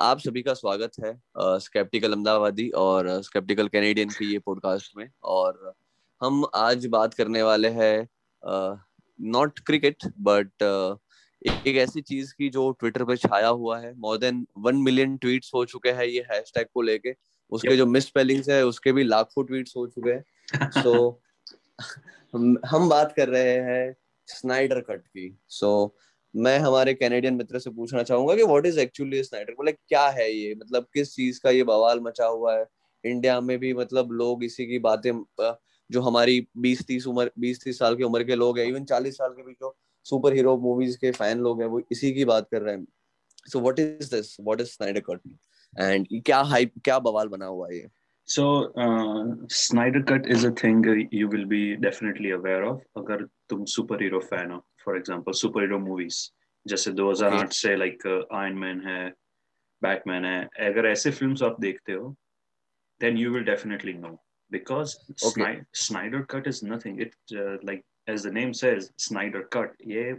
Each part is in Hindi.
आप सभी का स्वागत है स्केप्टिकल अहमदाबादी और स्केप्टिकल कैनेडियन की ये पॉडकास्ट में। और हम आज बात करने वाले हैं नॉट क्रिकेट बट एक ऐसी चीज़ की जो ट्विटर पर छाया हुआ है। More than one million tweets हो चुके हैं ये हैशटैग को लेके। उसके जो मिस स्पेलिंग्स है उसके भी लाखों ट्वीट्स हो चुके हैं। सो so, हम हम बात कर रहे हैं स्नाइडर कट की। सो so, मैं हमारे कैनेडियन मित्र से पूछना चाहूँगा कि व्हाट इज़ एक्चुअली स्नाइडर मतलब क्या है ये? मतलब किस चीज़ का ये बवाल मचा हुआ है? इंडिया में भी मतलब लोग इसी की बातें जो हमारी 20 30 उम्र 20 30 साल की उम्र के लोग हैं इवन 40 साल के भी जो सुपर हीरो मूवीज़ के फ़ैन लोग हैं वो इसी की बात कर रहे हैं। So what is this what is Snyder cut and क्या हाइप क्या बवाल बना हुआ है ये? So uh, Snyder Cut is a thing you will be definitely aware of अगर तुम सुपर हीरो फ़ैन हो। For example superhero movies जैसे 2008 okay. से लाइक आयरन मैन है बैटमैन है अगर ऐसे फिल्म्स आप देखते हो then you will definitely know because okay. Snyder Cut is nothing it uh, like as the name says Snyder Cut ये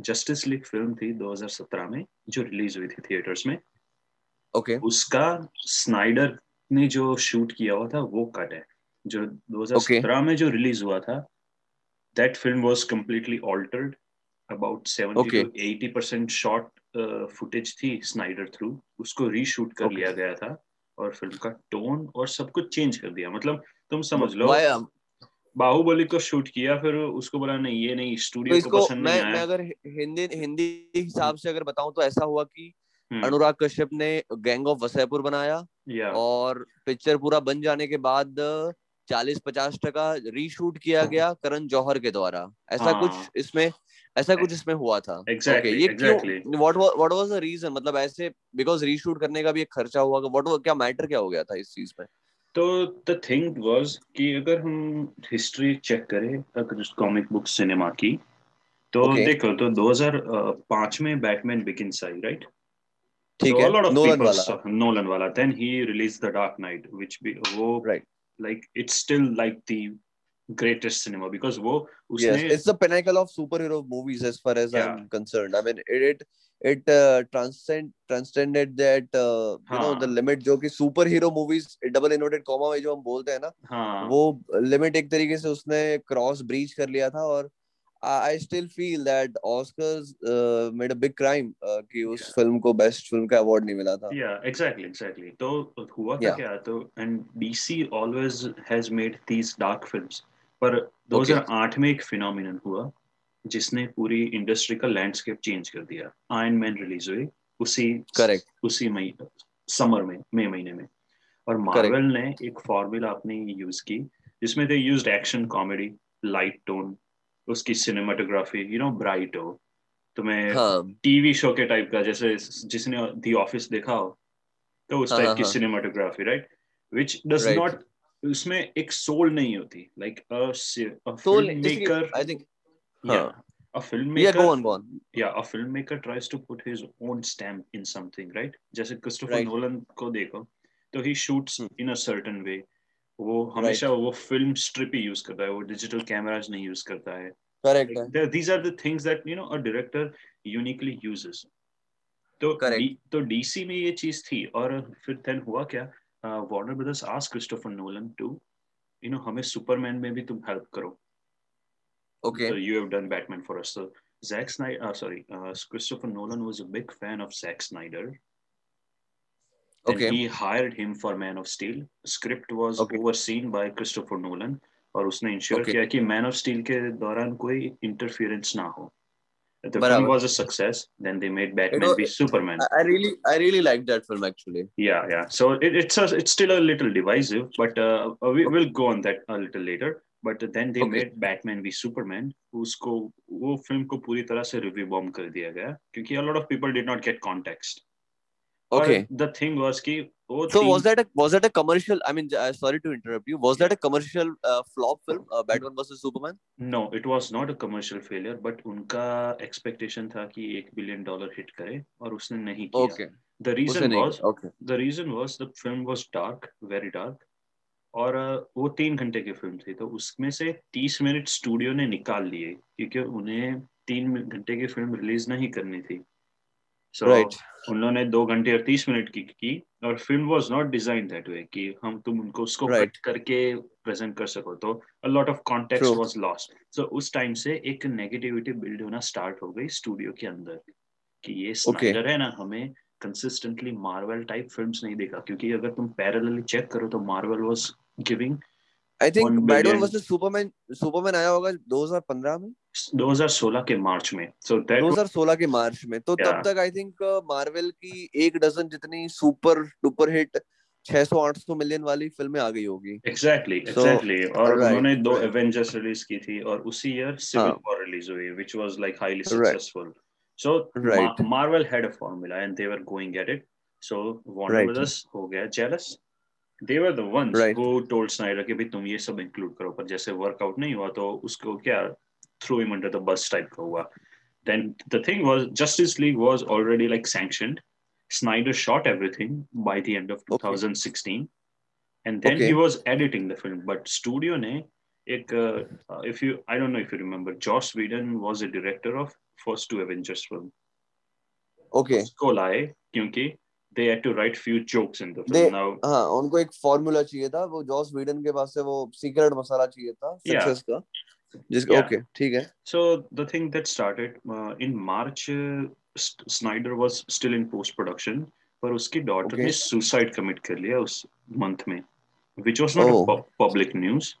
जस्टिस लीग फ़िल्म थी 2017 में जो रिलीज़ हुई थी थिएटर्स में ओके okay. उसका स्नाइडर ने जो शूट किया हुआ था वो कट है जो 2017 okay. में जो रिलीज़ हुआ था that film was completely altered about 70 okay. To 80 percent short footage थी स्नाइडर थ्रू उसको रीशूट कर okay. लिया गया था और फ़िल्म का टोन और सब कुछ चेंज कर दिया मतलब तुम समझ लो बाहुबली को शूट किया फिर उसको बोला नहीं ये नहीं स्टूडियो तो को पसंद मैं, नहीं आया मैं अगर हिंदी हिंदी हिसाब से अगर बताऊँ तो ऐसा हुआ कि हम्म। अनुराग कश्यप ने गैंग ऑफ़ वसैपुर बनाया और पिक्चर पूरा बन जाने के बाद चालीस पचास टका रीशूट किया गया करण जौहर के द्वारा ऐसा हाँ. कुछ इसमें ऐसा कुछ इसमें हुआ था। Exactly, okay, ये exactly. क्यों what what was the reason मतलब ऐसे बिकॉज़ रीशूट करने का भी एक खर्चा हुआ व्हाट क्या मैटर क्या हो गया था इस चीज़ में? तो द थिंग वाज कि अगर हम हिस्ट्री चेक करें अगर कॉमिक बुक सिनेमा की तो okay. देखो तो 2005 में बैटमैन बिगिंस आई राइट ठीक है नोलन वाला। नोलन वाला। Then he release the dark knight which be वो right like it's still like the greatest cinema because wo usne yes it's the pinnacle of superhero movies as far as yeah. i'm concerned i mean it it, it uh, transcend transcended that uh, हाँ. you know the limit जो कि superhero movies double inverted comma में जो हम बोलते हैं ना हाँ. वो लिमिट एक तरीके से उसने क्रॉस ब्रीच कर लिया था और I still feel that Oscars uh, made a big crime uh, कि उस yeah. फ़िल्म को बेस्ट फ़िल्म का अवार्ड नहीं मिला था yeah exactly exactly तो हुआ yeah. क्या तो and DC always has made these dark films पर 2008 okay. में एक फिनोमिनन हुआ जिसने पूरी इंडस्ट्री का लैंडस्केप चेंज कर दिया। आयरन मैन रिलीज़ हुई उसी करेक्ट उसी मई समर में मई महीने में। और मार्वल ने एक फॉर्मूला अपने यूज़ की जिसमें they used action comedy light tone उसकी सिनेमाटोग्राफी यू नो ब्राइट हो। तुम्हें हाँ. टीवी शो के टाइप का जैसे जिसने दी ऑफ़िस देखा हो तो उस टाइप हाँ, की cinematography right which does not उसमें एक सोल नहीं होती like a film maker I think a filmmaker yeah go on go on. Yeah a filmmaker tries to put his own stamp in something right? जैसे क्रिस्टोफर right. नोलन को देखो तो shoots hmm. in a certain way. वो हमेशा वो फ़िल्म स्ट्रिप ही यूज़ करता है वो डिजिटल कैमराज नहीं यूज़ करता है। Correct these are the things that you know a director uniquely uses तो तो डीसी में ये चीज़ थी और फिर देन हुआ क्या? वार्नर ब्रदर्स आज Christopher Nolan to you know हमें सुपरमैन में भी तुम हेल्प करो। Okay you have done Batman for us Jack Snyder sorry Christopher Nolan was a big fan of Jack Snyder okay he hired him for Man of Steel script was overseen by Christopher Nolan और उसने इंश्योर किया कि मैन ऑफ़ स्टील के दौरान कोई इंटरफेरेंस ना हो। the Barabar. film was a success then they made batman you know, be superman i really i really like that film actually yeah yeah so it, it's a, it's still a little divisive but uh, we will go on that a little later but then they okay. made batman v superman उसको वो फिल्म को पूरी तरह से रिव्यू बॉम्ब कर दिया गया क्योंकि a lot of people did not get context Okay. But the thing was ki so was that a was that a commercial? I mean, uh, sorry to interrupt you. Was that a commercial uh, flop film, uh, Batman versus Superman? No, it was not a commercial failure. But उनका expectation था कि एक billion dollar hit करे और उसने नहीं किया. Okay. The reason was okay. the reason was the film was dark, very dark. और वो तीन घंटे की फ़िल्म थी तो उसमें से तीस मिनट स्टूडियो ने निकाल लिए क्योंकि उन्हें तीन घंटे की फ़िल्म रिलीज़ नहीं करनी थी सो so, right. उन्होंने दो घंटे और तीस मिनट की की और film was not design that way कि हम तुम उनको उसको right. करके प्रेजेंट कर सको तो a lot of context was lost so उस टाइम से एक नेगेटिविटी बिल्ड होना स्टार्ट हो गई स्टूडियो के अंदर कि ये स्नाइडर okay. है ना हमें कंसिस्टेंटली मार्वल टाइप फिल्म्स नहीं देखा क्योंकि अगर तुम पैरेलली चेक करो तो Marvel was giving I think Batman versus Superman Superman आया होगा 2015 में 2016 के मार्च में। सो so दैट 2016 के मार्च में। तो yeah. तब तक आई थिंक मार्वल की एक डजन जितनी सुपर डुपर हिट 600 800 मिलियन वाली फ़िल्में आ गई होगी। एग्जैक्टली एग्जैक्टली और right, उन्होंने दो एवेंजर्स right. रिलीज़ की थी और उसी ईयर सिविल वॉर रिलीज़ हुई which was like highly successful so Marvel had a formula and they were going at it so Warner Brothers हो गया jealous they were the ones right. who told Snyder कि भाई तुम ये सब इंक्लूड करो। पर जैसे वर्कआउट नहीं हुआ तो उसको क्या threw him under the bus type का हुआ then the thing was Justice League was already like sanctioned Snyder shot everything by the end of 2016 okay. and then okay. he was editing the film but studio ने एक uh, if you I don't know if you remember Joss Whedon was a director of first two Avengers film okay उसको लाए क्योंकि they had to write few jokes in the film they, now हाँ उनको एक फॉर्मूला चाहिए था वो जॉस वीडन के पास से वो सीक्रेट मसाला चाहिए था सक्सेस का जिसको ओके ठीक है। So the thing that started in March Snyder was still in post production पर उसकी डॉटर ने सुसाइड कमिट कर लिया उस मंथ में which was not public news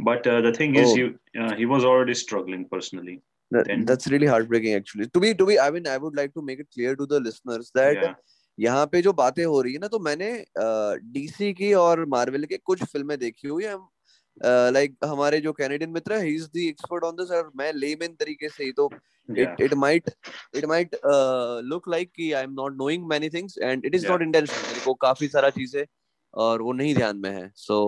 but the thing is he was already struggling personally that's really heartbreaking actually to be to be I mean I would like to make it clear to the listeners that यहाँ पे जो बातें हो रही है ना तो मैंने डीसी uh, की और मार्वल के कुछ फ़िल्में देखी हुई है। लाइक uh, हमारे जो कैनेडियन मित्र है he is the expert on this और मैं लेमैन तरीके से ही तो it it might it might look like कि I am not knowing many things and it is not intentional मेरे को काफ़ी सारा चीज़ें और वो नहीं ध्यान में है सो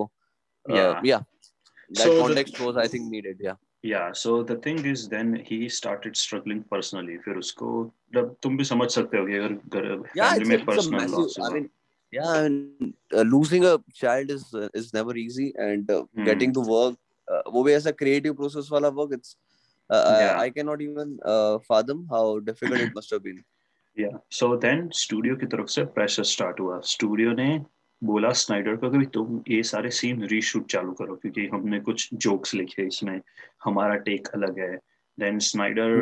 या that context was I think needed या yeah. So the thing is then he started struggling personally फिर उसको जब तुम भी समझ सकते हो कि अगर फैमिली में personal loss I mean, yeah and, uh, losing a child is uh, is never easy and uh, hmm. getting to work uh, वो भी ऐसा creative process वाला work it's uh, yeah. I, I cannot even uh, fathom how difficult it must have been yeah so then studio की तरफ़ से pressure start हुआ studio ने बोला स्नाइडर को कि तुम ये सारे सीन रीशूट चालू करो क्योंकि हमने कुछ जोक्स लिखे इसमें हमारा टेक अलग है then Snyder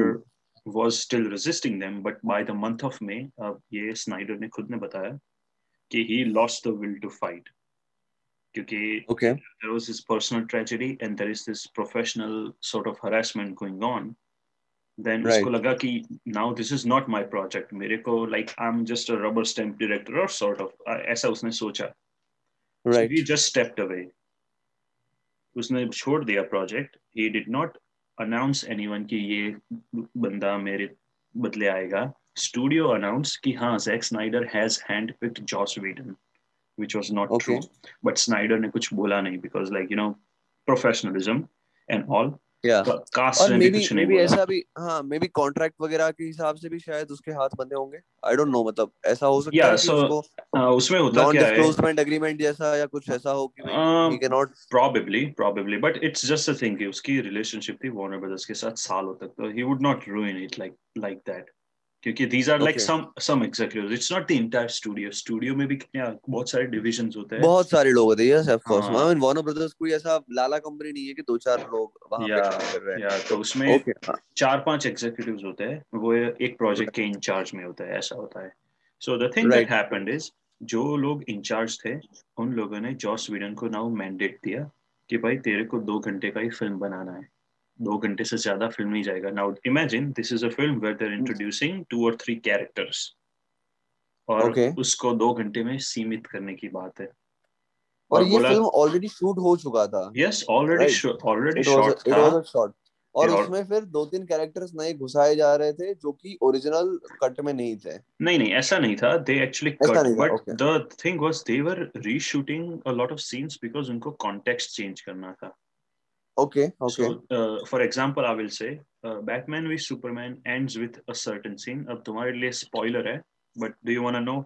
was still resisting them but by the month of May अब ये स्नाइडर ने खुद ने बताया कि he lost the will to fight क्योंकि okay there was this personal tragedy and there is this professional sort of harassment going on then उसको लगा कि now this is not my project मेरे को like I am just a rubber stamp director और सॉर्ट ऑफ़ ऐसा उसने सोचा। Right he just stepped away उसने छोड़ दिया project he did not announce anyone कि ये बंदा मेरे बदले आएगा। Studio announced कि हाँ Zack Snyder has handpicked Joss Whedon which was not okay. true but Snyder ने कुछ बोला नहीं because like you know professionalism and all. और बी मे बी ऐसा भी हाँ मे बी कॉन्ट्रैक्ट वगैरह के हिसाब से भी शायद उसके हाथ बंधे होंगे। आई डोंट नो मतलब ऐसा हो सकता है कि उसको उसमें होता क्या है? डिस्क्लोजमेंट एग्रीमेंट जैसा या कुछ ऐसा हो कि he can not probably probably but it's just a thing कि उसकी रिलेशनशिप थी वार्नर ब्रदर्स के साथ सालों तक तो he would not ruin it like like that क्योंकि these are like some some executives it's not the entire studio studio में भी कितने बहुत सारे डिविजन्स होते हैं। बहुत सारे लोग होते हैं yes of course I mean Warner Brothers कोई ऐसा लाला कंपनी नहीं है कि दो चार लोग वहाँ पे काम कर रहे हैं। या तो उसमें okay. चार पाँच एग्जीक्यूटिव्स होते हैं। वो एक प्रोजेक्ट के इंचार्ज में होता है ऐसा होता है। So the thing that happened is जो लोग इंचार्ज थे उन लोगों ने जॉस वीडन को नाउ मैंडेट दिया कि भाई तेरे को दो घंटे का ही फ़िल्म बनाना है। दो घंटे से ज़्यादा फ़िल्म नहीं जाएगा. Now imagine this is a film where there introducing two और थ्री कैरेक्टर्स और okay. उसको दो घंटे में सीमित करने की बात है। और, और ये फ़िल्म ऑलरेडी शूट हो चुका था। यस ऑलरेडी ऑलरेडी शॉट था। शॉट और उसमें फिर दो तीन कैरेक्टर्स नए घुसाए जा रहे थे जो कि ओरिजिनल कट में नहीं थे। नहीं नहीं ऐसा नहीं था। They actually cut but the thing was they were reshooting a lot of scenes because उनको कॉन्टेक्स्ट चेंज करना था। Okay, okay. So, uh, for example, I will say uh, Batman v Superman ends with a certain scene. अब तुम्हारे लिए spoiler है, but do you want to know?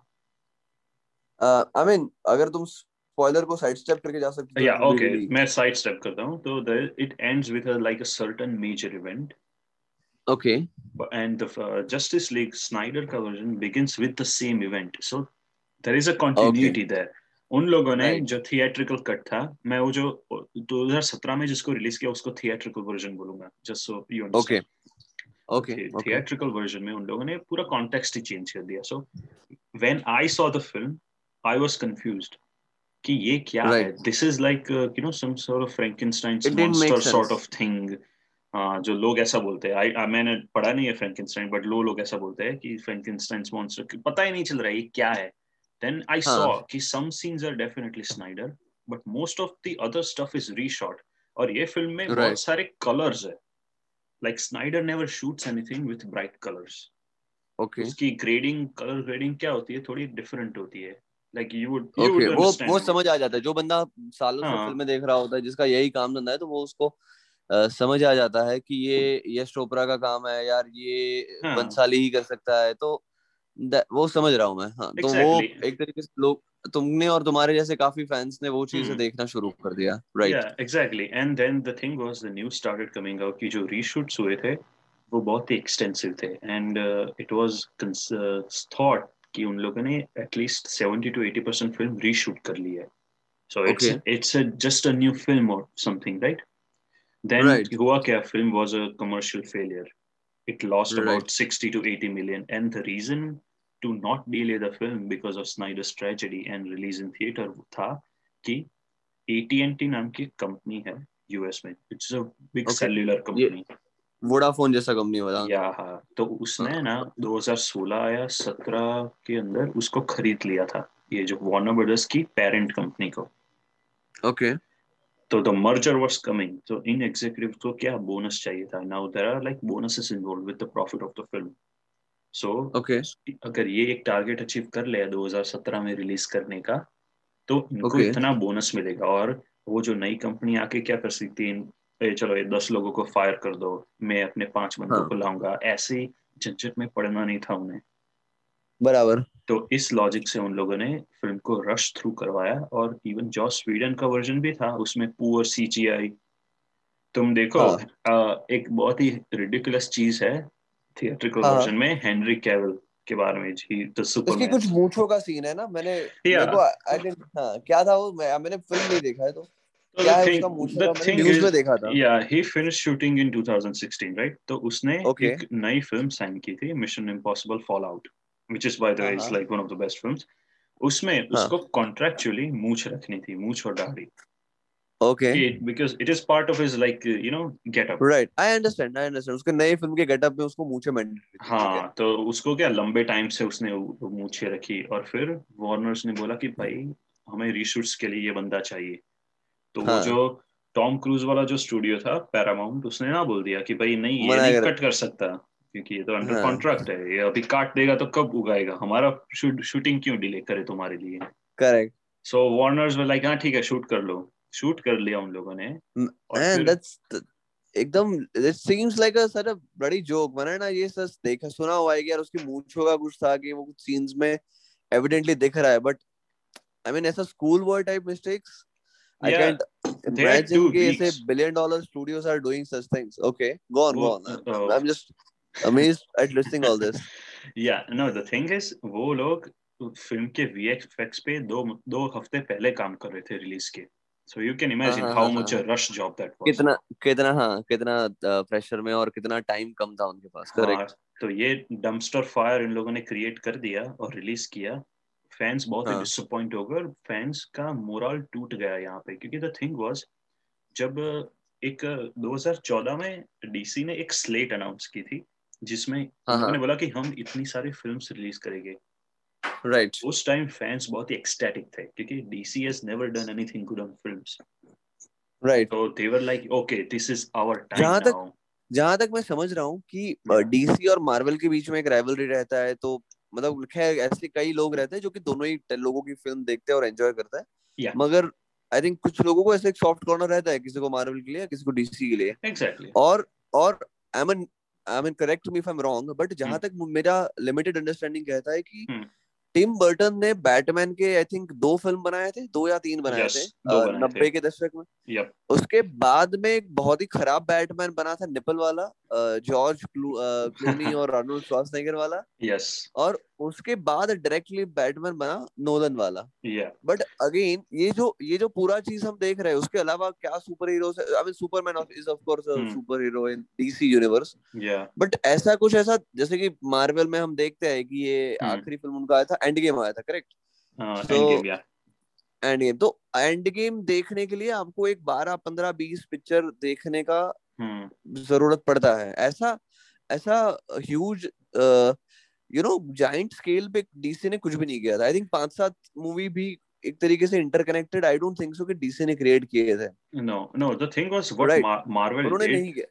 Uh, I mean, अगर तुम spoiler को side step करके जा सकते हो. Yeah, okay. मैं side step करता हूँ. तो the it ends with a like a certain major event. Okay. and the uh, Justice League Snyder का version begins with the same event. So there is a continuity okay. there. उन लोगों ने Right. जो थिएट्रिकल कट था मैं वो जो 2017 में जिसको रिलीज़ किया उसको थिएट्रिकल वर्जन बोलूँगा just so you. Okay. Okay. Theatrical version में उन लोगों ने पूरा कॉन्टेक्स्ट ही चेंज कर दिया so when I saw the film I was confused कि ये क्या right. है this is like you know some sort of make monster sort of thing जो लोग ऐसा बोलते हैं आई मैंने पढ़ा नहीं है फ्रैंकेनस्टाइन बट लो लोग ऐसा बोलते हैं कि फ्रैंकेनस्टाइन्स मॉन्स्टर पता ही नहीं चल रहा है ये क्या है देन आई हाँ. सॉ कि some scenes are definitely Snyder but most of the other stuff is reshot और ये फ़िल्म में Right. बहुत सारे कलर्स है like Snyder never shoots anything with bright colors. Okay. उसकी ग्रेडिंग कलर ग्रेडिंग क्या होती है थोड़ी डिफरेंट होती है like you would you would वो वो समझ आ जाता है जो बंदा सालों से हाँ। फ़िल्में देख रहा होता है जिसका यही काम धंधा है तो वो उसको अ, समझ आ जाता है कि ये यश चोपड़ा का काम है यार ये हाँ। बंसाली ही कर सकता है तो वो समझ रहा हूँ मैं हाँ तो वो एक तरीके से लोग तुमने और तुम्हारे जैसे काफ़ी फैंस ने वो चीज़ hmm. देखना शुरू कर दिया right exactly and then the thing was the new started coming out कि जो रीशूट्स हुए थे वो बहुत ही एक्सटेंसिव थे। एंड इट वाज थॉट कि उन लोगों ने at least 70 to 80 percent film reshoot कर ली है। So it's it's just a new film और समथिंग राइट देन हुआ क्या film was a commercial failure It lost Right. about 60 to 80 million and the reason to not delay the film because of Snyder's tragedy and release in theater था कि AT&T नाम की कंपनी है यूएस में it's a big Okay. Cellular company Vodafone जैसा कंपनी वाला या हाँ तो उसने ना 2016 या 17 के अंदर उसको खरीद लिया था ये जो वार्नर ब्रदर्स की पेरेंट कंपनी को ओके तो द मर्जर वाज कमिंग तो इन एग्जीक्यूटिव को क्या बोनस चाहिए था? Now there are like bonuses involve with the profit of the film so okay अगर ये एक टारगेट अचीव कर लिया 2017 में रिलीज़ करने का तो इनको Okay. इतना बोनस मिलेगा। और वो जो नई कंपनी आके क्या कर सकती है? चलो ये दस लोगों को फायर कर दो। मैं अपने पाँच बंदों हाँ. को लाऊँगा। ऐसे झंझट में पड़ना नहीं था उन्हें। बराबर तो इस लॉजिक से उन लोगों ने फ़िल्म को रश थ्रू करवाया और इवन जो स्वीडन का वर्जन भी था उसमें पुअर सीजीआई तुम देखो हाँ. अ, एक बहुत ही रिडिकुलस चीज़ है थिएट्रिकल हाँ. वर्जन में हेनरी कैवल के बारे में ही द उसकी कुछ मूछों का सीन है ना मैंने Yeah. मेरे को I didn't- हाँ क्या था वो मैं मैंने फ़िल्म नहीं देखा है तो So क्या है उसका मूछों का मैंने न्यूज़ में देखा था Yeah, he finished shooting in 2016, right? तो उसने Okay. एक नई फ़िल्म साइन की थी Mission Impossible Fallout which is by the way is हाँ, like one of the best उसमें उसको कॉन्ट्रेक्चुअली मूछ रखनी थी मूछ और दाढ़ी। Okay because it is part of his like you know get right I understand I understand उसके नए फ़िल्म के गेटअप में उसको मूछे मैंडेटरी हाँ। तो उसको क्या लंबे टाइम से उसने वो- वो मूछे रखी और फिर वार्नर्स ने बोला कि भाई हमें रीशूट्स के लिए ये बंदा चाहिए। तो वो हाँ। जो टॉम क्रूज वाला जो स्टूडियो था पैरामाउंट उसने ना बोल दिया कि भाई नहीं ये नहीं कट कर सकता। क्योंकि ये तो अंडर हाँ। कॉन्ट्रैक्ट है ये अभी काट देगा तो कब उगाएगा? हमारा शूटिंग क्यों डिले करे तुम्हारे लिए? Correct so warners way like हाँ ठीक है शूट कर लो। शूट कर लिया उन लोगों ने एंड दैट्स एकदम it seems like a sir a बड़ी जोक मैंने ना ये सच देखा सुना हुआ है कि यार उसकी मूंछों का कुछ था कि वो कुछ सीन्स में एविडेंटली दिख रहा है बट आई मीन ऐसा school boy type mistakes I Yeah, imagine two कि ऐसे weeks. Billion dollar studios are doing such things okay go on go वो- on uh, amazed at listening all this या नो द थिंग इज़ वो लोग फ़िल्म के वीएफएक्स पे दो दो हफ़्ते पहले काम कर रहे थे रिलीज़ के। सो यू कैन इमेजिन हाँ, हाउ हाँ, much a rush job that was कितना कितना हाँ कितना प्रेशर में और कितना टाइम कम था उनके पास करेक्ट तो ये डंपस्टर फायर इन लोगों ने क्रिएट कर दिया और रिलीज़ किया। फैंस बहुत ही हाँ। डिसअपॉइंट हो गए और फैंस का मोरल टूट गया यहाँ पे क्योंकि द थिंग वाज जब एक 2014 में डीसी ने एक स्लेट अनाउंस की थी जिसमें हाँ। उन्होंने बोला कि हम इतनी सारी फिल्म्स रिलीज़ करेंगे। राइट उस टाइम फैंस बहुत ही एक्सटैटिक थे क्योंकि DC has never done anything good on films right तो they were like okay this is our time जहाँ तक- जहाँ तक मैं समझ रहा हूँ कि डीसी और मार्वल के बीच में एक राइवलरी रहता है तो मतलब खैर ऐसे कई लोग रहते हैं जो कि दोनों ही लोगों की फ़िल्म देखते हैं और एंजॉय करते हैं। Yeah. मगर आई थिंक कुछ लोगों को ऐसे एक सॉफ्ट कॉर्नर रहता है किसी को मार्वल के लिए किसी को डीसी के लिए। एग्जैक्टली और और I mean I mean correct me if I am wrong but जहाँ. तक मेरा लिमिटेड अंडरस्टैंडिंग कहता है कि. टिम बर्टन ने बैटमैन के आई थिंक दो फ़िल्म बनाए थे दो या तीन बनाए Yes, थे नब्बे के दशक में Yep. उसके बाद में एक बहुत ही खराब बैटमैन बना था निपल वाला जॉर्ज क्लू, क्लूनी और अर्नोल्ड श्वार्ज़नेगर वाला Yes. और उसके बाद डायरेक्टली बैटमैन बना नोलन वाला बट Yeah. अगेन ये जो ये जो पूरा चीज़ हम देख रहे हैं उसके अलावा क्या superheroes I mean Superman is of course. Superhero in DC universe but ऐसा कुछ ऐसा जैसे कि मार्वल में हम देखते हैं कि ये Hmm. आखिरी फ़िल्म उनका आया था एंड गेम आया था correct Uh, Endgame, yeah. Endgame तो एंड गेम देखने के लिए आपको एक 12 15 20 पिक्चर देखने का Hmm. ज़रूरत पड़ता है ऐसा ऐसा huge you know giant scale पे डीसी ने कुछ भी नहीं किया था आई थिंक पाँच सात मूवी भी एक तरीके से interconnected I don't think so कि डीसी ने क्रिएट किए थे No, no. The thing was what Right. Mar- Marvel उन्होंने नहीं किया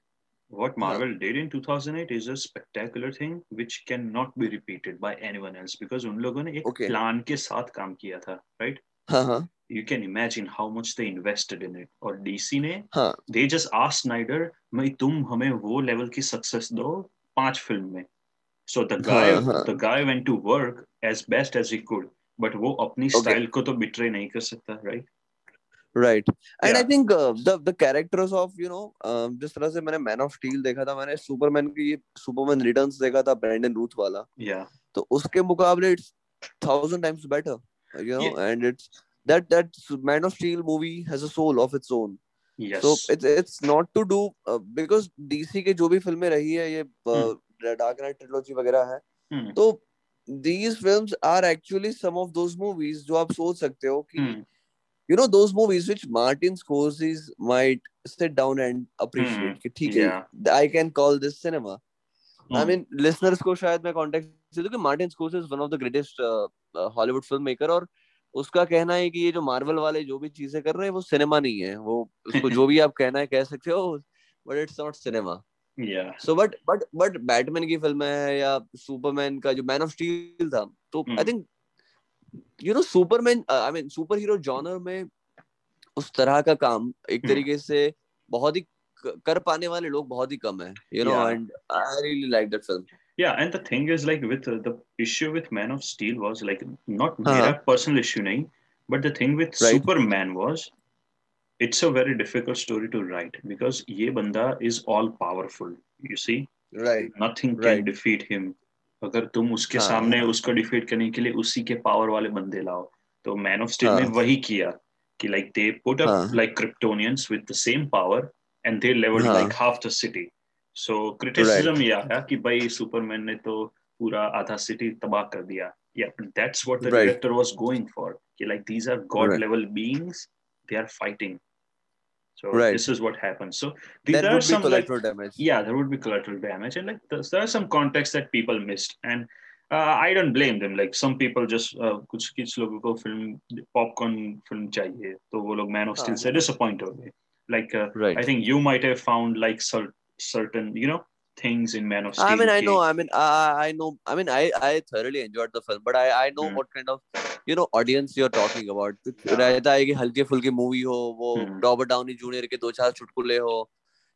What Marvel yeah. did in 2008 is a spectacular thing which cannot be repeated by anyone else because उन लोगों ने एक Okay. प्लान के साथ काम किया था, right? हाँ हाँ You can imagine how much they invested in it. और DC ने हाँ they just asked Snyder, मैं तुम हमें वो लेवल की सक्सेस दो पाँच फ़िल्म में. So the guy the guy went to work as best as he could but वो अपनी स्टाइल को तो बिट्रे नहीं कर सकता right right and I think the the characters of you know जिस तरह से मैंने मैन ऑफ़ स्टील देखा था मैंने सुपरमैन की ये सुपरमैन रिटर्न्स देखा था ब्रैंडन रूथ वाला। या तो उसके मुकाबले it's 1000 times better you know and it's that that Man of Steel movie has a soul of its own so it's it's not to do because DC के जो भी फ़िल्में रही है ये. Uh, डार्क नाइट ट्रिलॉजी वगैरह है हम्म। तो these film are actually some of those movies जो आप सोच सकते हो कि you know those movies which Martin might sit down and appreciate कि ठीक है I can call this cinema I mean listeners को शायद मैं कॉन्टेक्ट से दूँ कि Martin Scorsese one of the greatest Hollywood film maker और उसका कहना है कि ये जो मार्बल वाले जो भी चीज़ें कर रहे हैं वो सिनेमा नहीं है। वो उसको जो भी आप कहना है कह सकते हो but it's not cinema so but but but Batman की फ़िल्म है या सुपरमैन का जो मैन ऑफ़ स्टील था तो I. Think you know Superman I mean superhero genre में उस तरह का काम एक Hmm. तरीके से बहुत ही कर पाने वाले लोग बहुत ही कम है you know and I really like that film Yeah, and the thing is, like, with uh, the issue with Man of Steel was like not. मेरा personal issue नहीं, but the thing with Right. Superman was, it's a very difficult story to write because ये बंदा is all powerful. You see, right nothing can Right. defeat him. अगर तुम उसके हाँ. सामने उसको डिफीट करने के लिए उसी के पावर वाले बंदे लाओ तो मैन ऑफ़ स्टील. ने वही किया कि like they put up. Like Kryptonians with the same power and they levelled. Like half the city so criticism ये आया कि भाई सुपरमैन ने तो पूरा आधा सिटी तबाह कर दिया या that's what the Right. Director was going for कि like these are god Right. Level beings they are fighting so Right. this is what happens so these There are would be some like collateral damage. yeah there would be collateral damage and like there's, there are some context that people missed and uh, i don't blame them like some people just uh, कुछ कुछ लोगों को फिल्म पॉपकॉर्न फिल्म चाहिए तो वो लोग मैन ऑफ स्टील से डिसअपॉइंट हो गए like uh, Right. i think you might have found like cer- certain you know things in man of steel I mean, I know. I mean, I I know. I mean, I I thoroughly enjoyed the film, but I I know Hmm. what kind of you know audience you're talking about. Yeah. रहता है कि हल्की फुल्की मूवी हो, वो Hmm. रॉबर्ट डाउनी जूनियर के दो चार चुटकुले हो,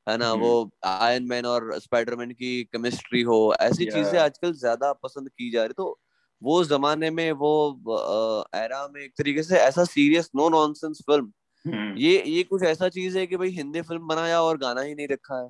है ना? Hmm. वो आयरन मैन और स्पाइडरमैन की केमिस्ट्री हो, ऐसी Yeah. चीज़ें आजकल ज़्यादा पसंद की जा रही तो वो जमाने में वो एरा में एक तरीके से ऐसा serious no nonsense film Hmm. ये ये कुछ ऐसा चीज़ है कि भाई हिंदी फ़िल्म बनाया और गाना ही नहीं रखा है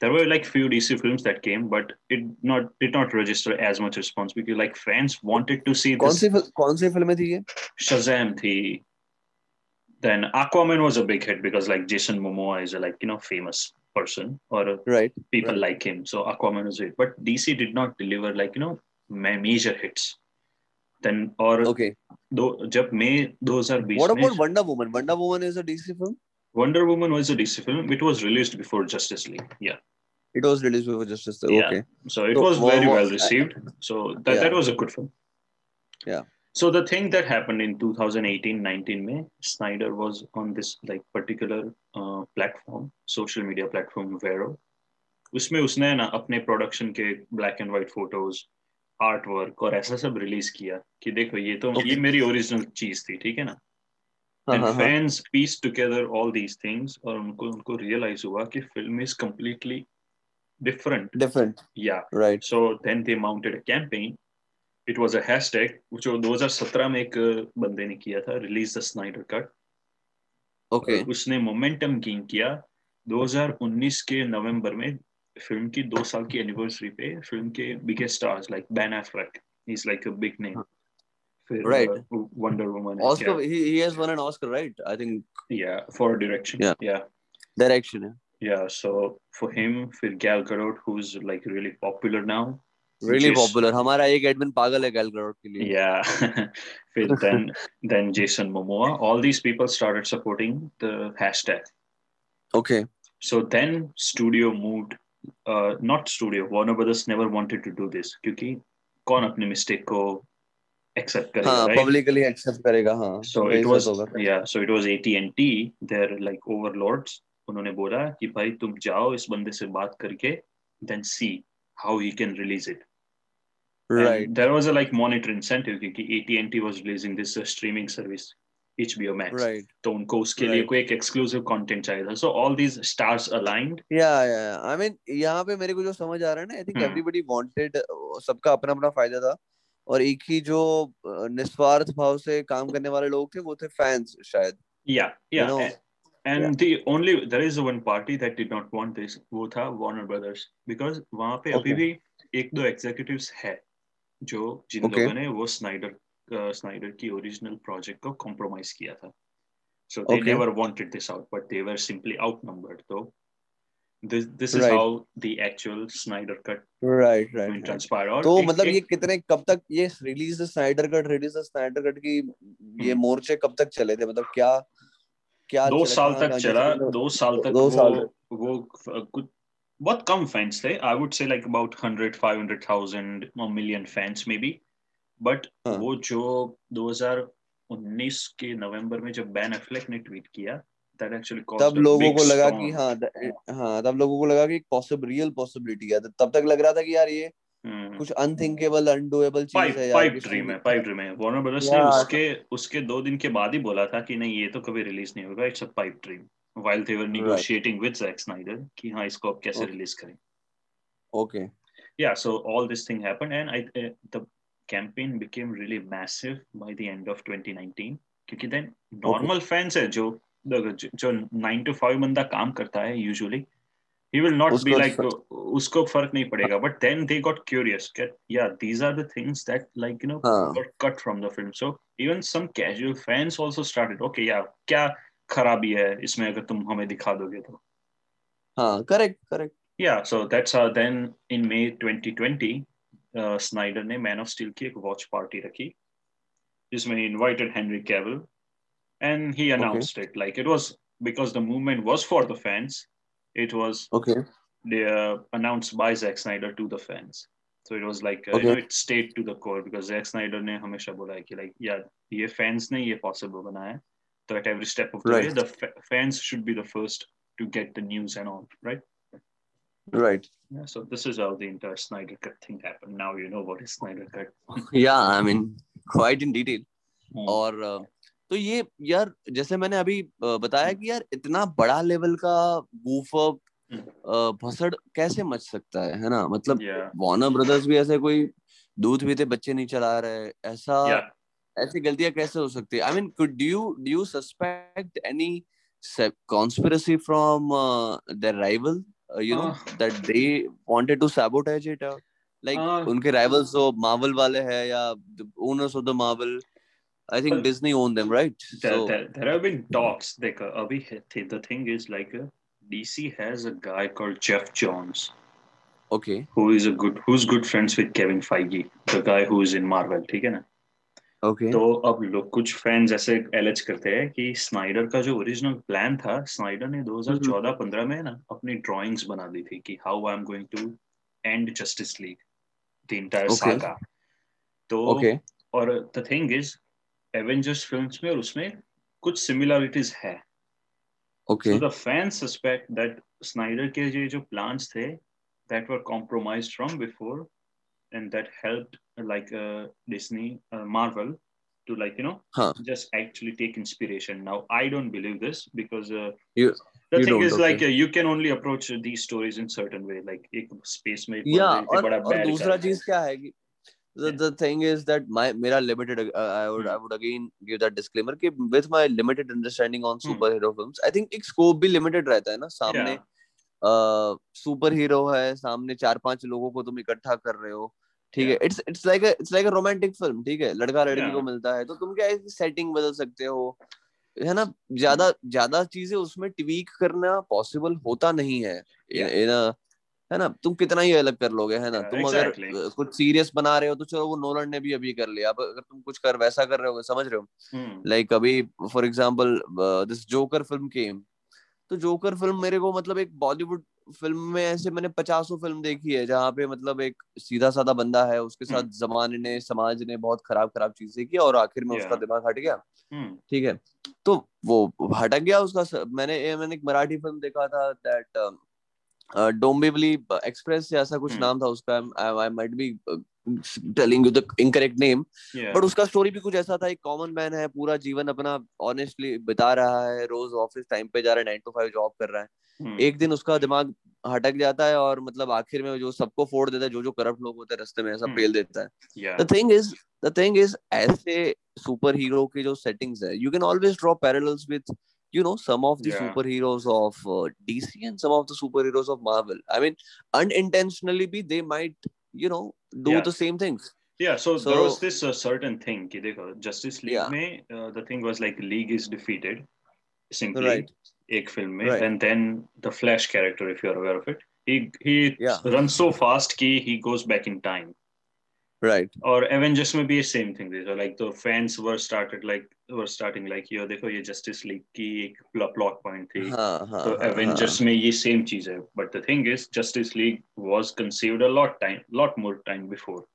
there were like few DC films that came, but it not did not register as much response because like fans wanted to see कौन this. सी फिल- कौन सी फिल्में थी ये Shazam thi. Then Aquaman was a big hit because like Jason Momoa is a like you know famous person or uh, right people Right. like him, so Aquaman was it. But DC did not deliver like you know ma- major hits. Then or okay दो जब मई 2020 what में about wonder woman wonder woman is a dc film Wonder Woman was a DC film. It was released before Justice League. Yeah. it was released before justice League. Yeah. okay So it So, was very wha- well received. So that, Yeah. that was a good film. Yeah. So the thing that happened in 2018-19 में Snyder was on this like particular uh, platform, social media platform Vero. उसमें उसने ना अपने प्रोडक्शन के black and white photos art work और ऐसा सब रिलीज़ किया कि देखो ये तो Okay. ये मेरी ओरिजिनल चीज़ थी ठीक है ना हाँ and fans piece together all these things और उनको उनको रियलाइज़ हुआ कि film is completely different different yeah right so then they mounted a campaign it was a hashtag जो 2017 में एक बंदे ने किया था release the Snyder cut okay उसने मोमेंटम गेन किया 2019 के नवंबर में फ़िल्म की दो साल की एनिवर्सरी पे फ़िल्म के biggest stars like Ben Affleck is like a big name फिर Right. Wonder woman oscar he he has won an Oscar right I think या फॉर डायरेक्शन Yeah. या direction है Yeah, so for him, फिर Gal Gadot, who's like really popular now. really Jason- popular हमारा एक एडमिन पागल है गैल गैडोट के लिए Yeah, फिर then then Jason Momoa. All these people started supporting the hashtag. okay So then studio moved. Uh, not studio. Warner Brothers never wanted to do this क्योंकि कौन अपने mistake को accept करेगा, हाँ right? publicly accept करेगा हाँ So it was yeah. So it was AT&T. They're like overlords. उन्होंने बोला कि भाई तुम जाओ इस बंदे से बात करके then see how he can release it. right And there was a like monitor incentive क्योंकि AT&T was releasing this uh, streaming service HBO Max. right तो उनको उसके लिए Right. कोई एक exclusive content चाहिए था. So all these stars aligned. yeah yeah I mean यहाँ पे मेरे को जो समझ आ रहा है ना I think hmm. everybody wanted सबका अपना अपना फ़ायदा था और एक ही जो निस्वार्थ भाव से काम करने वाले लोग थे वो थे फैंस शायद yeah yeah and the only there is one party that did not want this वो था वार्नर ब्रदर्स बिकॉज़ वहाँ पे okay. अभी भी एक दो एग्जीक्यूटिव्स है जो जिन okay. लोगों ने वो स्नाइडर स्नाइडर की ओरिजिनल प्रोजेक्ट को कॉम्प्रोमाइज किया था so they never wanted this out but they were simply outnumbered तो This this is Right. how the actual Snyder cut right right, right. transpire. और तो एक- मतलब एक- ये कितने कब तक ये release the Snyder cut release the Snyder cut की ये हम्म। मोर्चे कब तक चले थे मतलब क्या क्या दो साल तक चला दो साल तक दो साल वो कुछ बहुत कम फैंस थे I would say like about hundred five hundred thousand million fans maybe but. वो जो 2019 के नवंबर में जब बैन एफ्लेक ने ट्वीट किया दैट एक्चुअली तब लोगों को लगा कि हाँ द- हाँ तब लोगों को लगा कि पॉसिबल रियल पॉसिबिलिटी है। तब तक लग रहा था कि यार ये कुछ अनथिंकेबल अनडूएबल चीज़ है पाइप ड्रीम है पाइप ड्रीम है। वार्नर ब्रदर्स ने उसके उसके दो दिन के बाद ही बोला था कि नहीं ये तो कभी रिलीज़ नहीं होगा it's a pipe dream while they were negotiating with Zack Snyder कि हाँ इसको अब कैसे रिलीज़ करें। Yeah so all this thing happened and I, uh, the campaign became really massive by the end of 2019 क्योंकि then normal fans है जो जो नाइन टू फाइव बंदा काम करता है usually he will not be like उसको फ़र्क नहीं पड़ेगा but then they got curious these are the that like you know got cut from the film so even some casual fans also started okay या क्या खराबी है इसमें अगर तुम हमें दिखा दोगे तो। Correct correct yeah so that's how then in May 2020 Snyder ने मैन ऑफ़ स्टील की एक वॉच पार्टी रखी जिसमें invited Henry Cavill and he announced it like it was because the movement was for the fans it was okay uh, announced by Zack Snyder to the fans so it was like uh, you know Okay. it stayed to the core because Zack Snyder ने हमेशा बोला है कि like yeah ये fans ने ये possible बनाया है so at every step of the way Right. the fa- fans should be the first to get the news and all right right Yeah, so this is how the entire Snyder Cut thing happened. Now you know what is Snyder Cut. yeah I mean quite in detail Hmm. और अ, तो ये यार जैसे मैंने अभी बताया कि यार इतना बड़ा लेवल का बूफ अप हम्म। भसड़ कैसे मच सकता है है ना मतलब yeah, ब्रदर्स भी ऐसे कोई दूध पीते बच्चे नहीं चला रहे ऐसा yeah. ऐसी गलतियाँ कैसे हो सकती है I mean could you do you suspect any conspiracy from uh, their rival uh, you know Uh. that they wanted to sabotage it uh, like Uh. उनके rivals जो मार्वल वाले हैं या owners of the marvel i think But- disney owned them right There, so there, there have been talks. Like, uh, abhi hai- the thing is, like, uh, DC has a guy called Jeff Johns, okay who is a good, who's good friends with Kevin Feige, the guy who is in Marvel. ठीक है ना? okay तो अब लोग कुछ फैंस ऐसे एलेज करते हैं कि स्नाइडर का जो ओरिजिनल प्लान था स्नाइडर ने 2014-15 में ना अपनी ड्राइंग्स बना दी थी कि how I am going to end justice league the entire Okay. Saga तो okay और the thing is Avengers films में और उसमें कुछ सिमिलरिटीज है okay the fans suspect that Snyder के ये जो plans थे compromised from before and that helped like uh, Disney, uh, Marvel to like you know Huh. just actually take inspiration. Now I don't believe this because uh, You- the you thing is okay. like uh, you can only approach these stories in certain way. Like एक space में बड़ा- एक और और दूसरा चीज़ क्या है कि the, Yeah. the thing is that my मेरा limited uh, I would Hmm. I would again give that disclaimer कि with my limited understanding on Hmm. superhero films I think एक scope भी limited रहता है ना सामने. सुपर हीरो है सामने चार पाँच लोगों को तुम इकट्ठा कर रहे हो ठीक है it's it's like it's like a romantic film ठीक है लड़का लड़की Yeah. को मिलता है तो तुम क्या सेटिंग बदल सकते हो है ना ज़्यादा ज़्यादा चीज़ें उसमें ट्वीक करना पॉसिबल होता नहीं है. इन है ना तुम कितना ही अलग कर लोगे है ना Yeah, तुम exactly. अ, कुछ सीरियस बना रहे हो तो चलो वो नोलन ने भी अभी कर लिया अब अगर तुम कुछ कर वैसा कर रहे हो समझ रहे हो लाइक Hmm. लाइक अभी for example this Joker film came तो जोकर फ़िल्म मेरे को मतलब एक बॉलीवुड फ़िल्म में ऐसे मैंने पचासों फ़िल्म देखी है जहाँ पे मतलब एक सीधा साधा बंदा है उसके साथ हम्म। जमाने ने समाज ने बहुत खराब खराब चीज़ें की और आखिर में Yeah. उसका दिमाग हट गया Hmm. ठीक है तो वो हटक गया उसका मैंने मैंने एक मराठी फ़िल्म देखा था दैट डोम्बिवली एक्सप्रेस या ऐसा कुछ हम्म। नाम था उसका I might be telling you the incorrect name but उसका स्टोरी भी कुछ ऐसा था एक कॉमन मैन है पूरा जीवन अपना ऑनेस्टली बिता रहा है रोज ऑफ़िस टाइम पे जा रहा है नाइन टू फाइव जॉब कर रहा है Hmm. एक दिन उसका दिमाग हटक जाता है और मतलब आखिर में जो सबको फोड़ देता है जो जो करप्ट लोग होते हैं रास्ते में ऐसा। पेल देता है. The thing is the thing is ऐसे सुपर हीरो की जो सेटिंग्स है you can always draw parallels with you know some of the yeah. superheroes of uh, dc and some of the superheroes of marvel i mean unintentionally be they might you know do yeah. the same things yeah so, so there was this uh, certain thing justice league yeah. Uh, the thing was like league is defeated simply right. ek film mein, right. and then the flash character if you're aware of it he he yeah. runs so fast he he goes back in time right और एवेंजर्स में भी same thing this like the fans were started like were starting like yo देखो ये जस्टिस लीग की एक प्लॉट पॉइंट थी. हाँ, हाँ, तो हाँ, एवेंजर्स में ये सेम चीज़ है. But the thing is Justice League was conceived a lot time lot more time before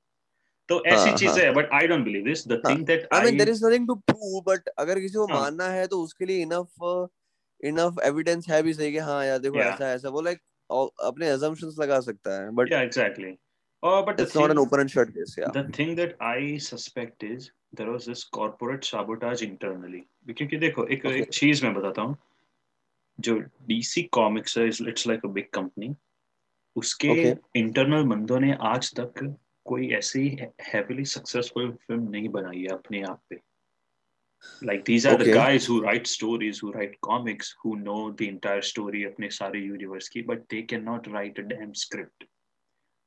तो ऐसी चीज़ है। But I don't believe this the thing that I mean there is nothing to prove but अगर किसी को मानना है तो उसके लिए इनफ इनफ एविडेंस है भी सही कि हाँ यार देखो ऐसा ऐसा वो लाइक अपने अजम्पशंस लगा सकता है but yeah exactly uh, but it's not thing, an open and shut case. Yeah. the thing that I suspect is there was this corporate sabotage internally क्योंकि देखो एक Okay. एक चीज़ मैं बताता हूँ जो DC कॉमिक्स है it's like a big company उसके Okay. इंटरनल बंदों ने आज तक कोई ऐसी हैवीली सक्सेसफुल फ़िल्म नहीं बनाई है अपने आप पे like these are the Okay. guys who write stories who write comics who know the entire story अपने सारे यूनिवर्स की but they cannot write a damn script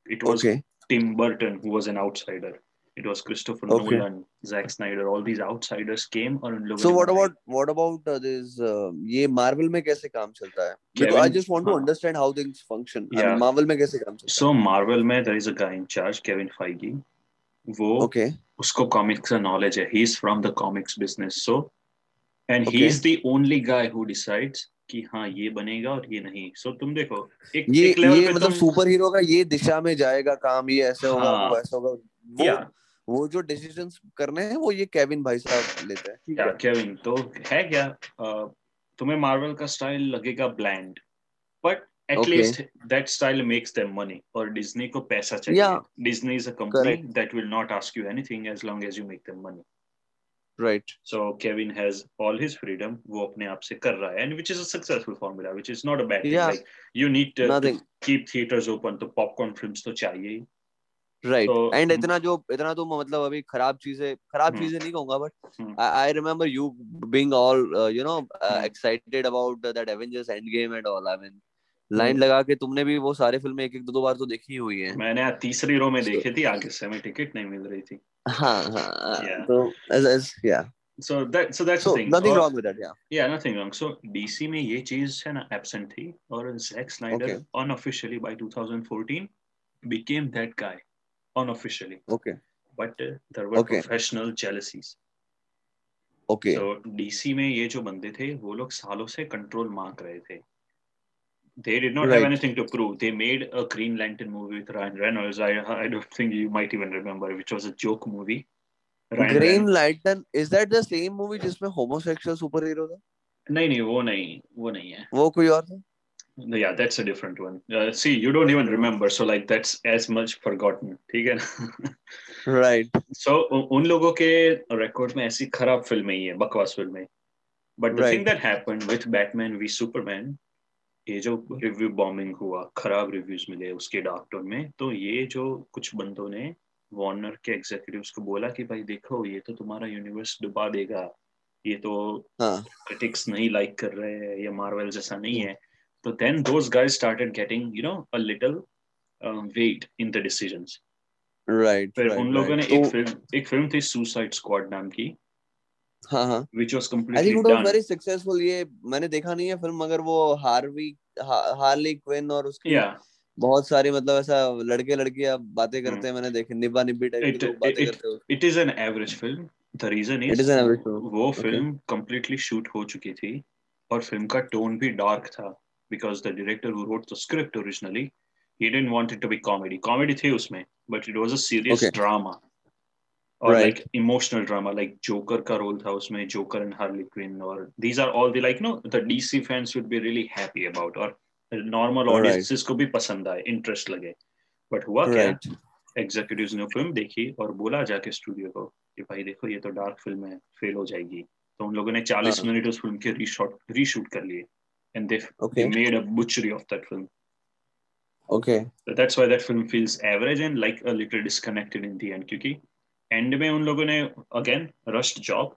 it was Okay. Tim Burton who was an outsider it was Christopher Okay. Nolan Zack Snyder all these outsiders came और उन लोगों So ने what बनाई। about what about uh, this uh, ये Marvel में कैसे काम चलता है? Because I Kevin- just want to हाँ. understand how things function. I Yeah. mean, Marvel में कैसे काम चलता so Marvel में there is a guy in charge Kevin Feige वो है? Okay. उसको कॉमिक्स का नॉलेज है he is from the comics business so and he Okay. Is the only guy who decides कि हाँ ये बनेगा और ये नहीं। सो तुम देखो एक ये एक ये पे मतलब तुम सुपर हीरो का ये दिशा में जाएगा काम ये ऐसे होगा हाँ. वो ऐसा होगा। वो Yeah. वो जो डिसीजंस करने हैं वो ये केविन भाई साहब लेते हैं। ठीक केविन तो है क्या? तुम्हें मार्वल का स्टाइल लगेगा bland but. At least that style makes them money और डिज्नी को पैसा चाहिए। Disney is a company that will not ask you anything as long as you make them money right So Kevin has all his freedom. वो अपने आप से कर रहा है, a successful formula, which is not a bad thing. Yeah. Like you need to, to Nothing. keep theaters open, तो popcorn films तो चाहिए ही. राइट एंड इतना जो इतना तो मतलब अभी खराब चीज़ें खराब हम्म। चीज़ें नहीं कहूँगा but. I remember you being all you know. Excited about that Avengers Endgame and all I mean line. लगा के तुमने भी वो सारे फ़िल्में एक एक दो दो बार तो देखी हुई है मैंने तीसरी रो में So- देखी थी आगे से हमें टिकट नहीं मिल रही थी. हाँ हाँ Yeah. तो as as yeah So that so that's so the thing. nothing और- wrong with that yeah Yeah, nothing wrong. So DC में ये चीज़ है ना absent थी और Zack Snyder Okay. unofficially by 2014 became that guy unofficially. okay But uh, there were Okay. professional jealousies. okay तो डीसी में ये जो बंदे थे वो लोग सालों से कंट्रोल मांग रहे थे they did not have Right. anything to prove they made a green lantern movie with ryan reynolds i i don't think you might even remember which was a joke movie Ryan Green Reynolds- lantern is that the same movie जिसमें होमोसेक्सुअल सुपर हीरो था नहीं नहीं वो नहीं वो नहीं है वो कोई और था yeah that's a different one uh, see you don't even remember so like that's as much forgotten ठीक है ना राइट so उ- उन लोगों के रिकॉर्ड में ऐसी खराब फिल्में ही है बकवास फिल्में but the Right. Thing that happened with Batman v Superman ये जो रिव्यू बॉम्बिंग हुआ खराब रिव्यूज़ मिले उसके डार्क टोन में तो ये जो कुछ बंदों ने वार्नर के एग्जीक्यूटिव्स को बोला कि भाई देखो ये तो तुम्हारा यूनिवर्स डुबा देगा ये तो क्रिटिक्स हाँ नहीं लाइक कर रहे हैं ये मार्वल जैसा नहीं है। तो then those guys started getting you know a little weight in the decisions right फिर उन लोगों ने तो एक फ़िल्म एक फ़िल्म थी सुसाइड स्क्वाड नाम की। बहुत सारे मतलब ऐसा लड़के लड़कियाँ बातें करते हैं मैंने निब्बा निब्बी टाइपलीटली शूट हो चुकी थी और फ़िल्म का टोन भी डार्क था because the director who wrote the script originally he didn't want it to be comedy comedy थी उसमें but it was a serious drama Right. like emotional drama like joker का रोल था उसमें Joker harley quinn or these are all the like no the dc fans would be really happy about or normal Right. audiences को भी पसंद आए इंटरेस्ट लगे बट हुआ क्या एग्जीक्यूटिव्स ने फ़िल्म देखी और बोला जाके स्टूडियो को कि भाई देखो ये तो डार्क फ़िल्म है फेल हो जाएगी तो उन लोगों ने 40 हाँ। मिनट उस फ़िल्म के रीशॉट रीशूट कर लिए and they made a butchery of that film okay that's why that film feels average and like a little disconnected in the end क्योंकि एंड में उन लोगों ने अगेन रश्ड जॉब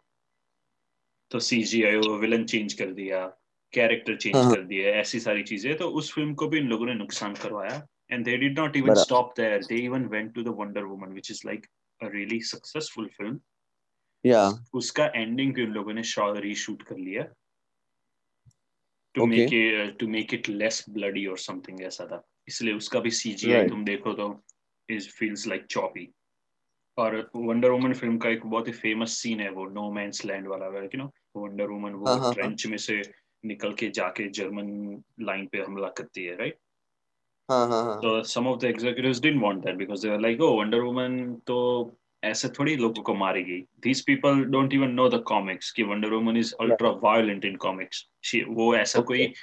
तो सीजीआई विलन चेंज कर दिया कैरेक्टर चेंज हाँ। कर दिए ऐसी सारी चीज़ें। तो उस फ़िल्म को भी इन लोगों ने नुकसान करवाया। And they did not even stop there they even went to the Wonder Woman which is like a really successful film या उसका एंडिंग भी उन लोगों ने रीशूट कर लिया। To make it to make it less bloody और समथिंग ऐसा था। इसलिए उसका भी सीजीआई Right. तुम देखो तो इज़ फील्स लाइक चॉपी और वंडर वुमन फ़िल्म का एक बहुत ही फ़ेमस सीन है वो नो मैं लैंड वाला यू नो वंडर वुमन वो हाँ, हाँ, हाँ। ट्रेंच में से निकल के जाके जर्मन लाइन पे हमला करती है राइट तो some of the executives didn't want that because they like Wonder Woman तो ऐसे थोड़ी लोगों को मारेगी। These people don't even know the comics कि Wonder Woman is ultra violent in comics वो ऐसा okay. कोई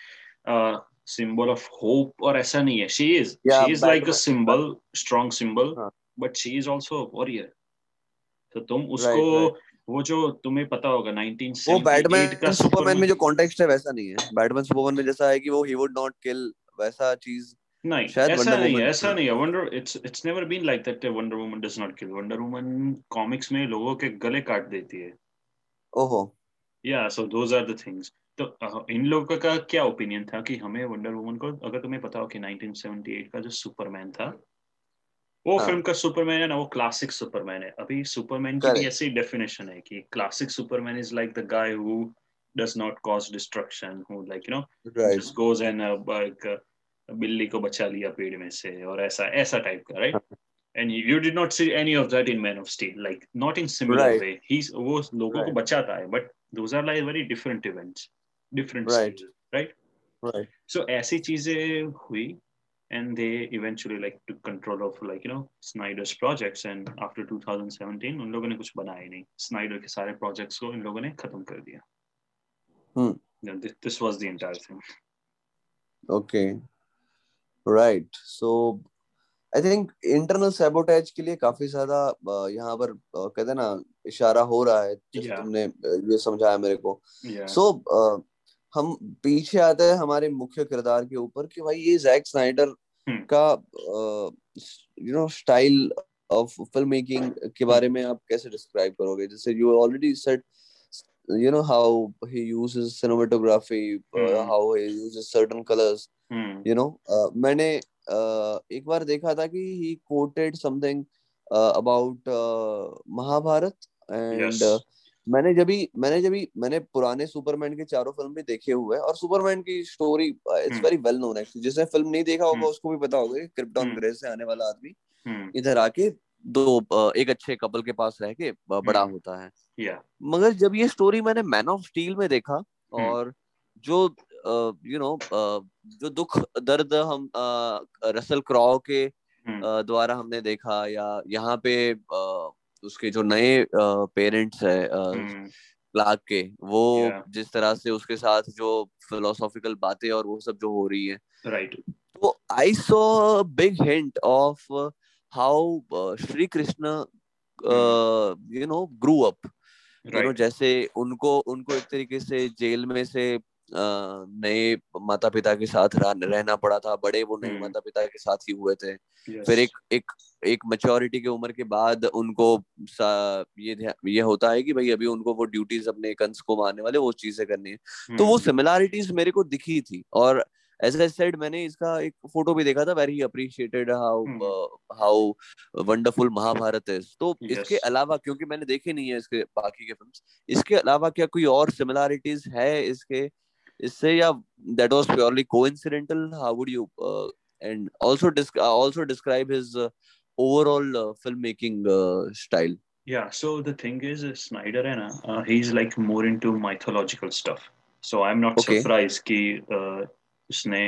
सिंबल ऑफ़ होप और ऐसा नहीं है। She is she is like a symbol strong symbol she is also a warrior. तो तुम उसको right. right. वो जो तुम्हें पता होगा 1978 वो 1978 बैटमैन का सुपरमैन में जो कॉन्टेक्स्ट है वैसा नहीं है बैटमैन सुपरमैन में जैसा है कि वो ही वुड नॉट किल वैसा चीज़ नहीं शायद ऐसा नहीं है ऐसा नहीं है Wonder it's it's never been like that Wonder Woman does not kill Wonder Woman comics में लोगों के गले काट देती है ओहो yeah so those are the things तो इन लोगों का क्या ओपिनियन था कि हमें वंडर वुमन को अगर तुम्हें पता हो कि 1978 का जो सुपरमैन था वो हाँ. फ़िल्म का सुपरमैन है ना वो क्लासिक सुपरमैन है। अभी सुपरमैन की भी ऐसी डेफिनेशन है कि classic Superman is like the guy who does not cause destruction who like you know just goes and like बिल्ली को बचा लिया पेड़ में से और ऐसा ऐसा टाइप का right and you did not see any of that in Man of Steel like not in similar way ही वो लोगों को बचाता है but those are like very different events different right right so ऐसी चीज़ें हुई and they eventually like took control of like you know Snyder's projects and after 2017 उन लोगों ने कुछ बनाया ही नहीं Snyder के सारे projects को इन लोगों ने खत्म कर दिया Hmm. Yeah, this, this was the entire thing okay right so I think internal sabotage के लिए काफ़ी ज़्यादा यहाँ पर कहते हैं ना इशारा हो रहा है Yeah. तुमने ये समझाया मेरे को yeah सो हम पीछे आते हैं हमारे मुख्य किरदार के ऊपर कि भाई ये जैक स्नाइडर हम्म। का you know style of film making के हम्म। बारे में आप कैसे डिस्क्राइब करोगे? जैसे you already set you know how he uses cinematography how he uses certain colours you know मैंने uh, एक बार देखा था कि he quoted something about Mahabharata and मैंने जब भी मैंने जब भी मैंने पुराने सुपरमैन के चारों फ़िल्म भी देखे हुए हैं और सुपरमैन की स्टोरी इट्स हम्म। वेरी वेल नोन एक्चुअली जिसने फ़िल्म नहीं देखा होगा हम्म। उसको भी पता होगा क्रिप्टॉन हम्म। ग्रे से आने वाला आदमी Hmm. इधर आके दो uh, एक अच्छे कपल के पास रह के बड़ा हम्म। होता है Yeah. मगर जब ये स्टोरी मैंने मैन ऑफ़ स्टील में देखा हम्म। और जो यू नो जो दुख दर्द हम रसल क्रॉ के. द्वारा हमने देखा या यहाँ पे उसके जो नए पेरेंट्स है क्लार्क के वो Yeah. जिस तरह से उसके साथ जो फिलोसॉफिकल बातें और वो सब जो हो रही है। Right right. तो I saw big hint of how Shri Krishna you know grew up you know जैसे उनको उनको एक तरीके से जेल में से नए माता पिता के साथ रहना पड़ा था बड़े वो नए हम्म। माता पिता के साथ ही हुए थे yes फिर एक एक एक मेच्योरिटी की उम्र के बाद उनको ये ये होता है कि भाई अभी उनको वो ड्यूटीज़ अपने कंस को मारने वाले वो चीज़ें करनी है तो वो हम्म, सिमिलैरिटीज मेरे को दिखी थी और एज आई सेड मैंने इसका एक फ़ोटो भी देखा था वेरी अप्रिशिएटेड हाउ हम्म। हाउ वंडरफुल महाभारत इज़ तो yes. इसके अलावा क्योंकि मैंने देखे नहीं है इसके बाकी के फिल्म्स इसके अलावा क्या कोई और सिमिलैरिटीज है इसके इससे या that was purely coincidental how would you and also also describe his overall film making style Yeah, so the thing is, uh, Snyder है ना, uh, he's like more into mythological stuff. So I'm not Okay. surprised कि uh, उसने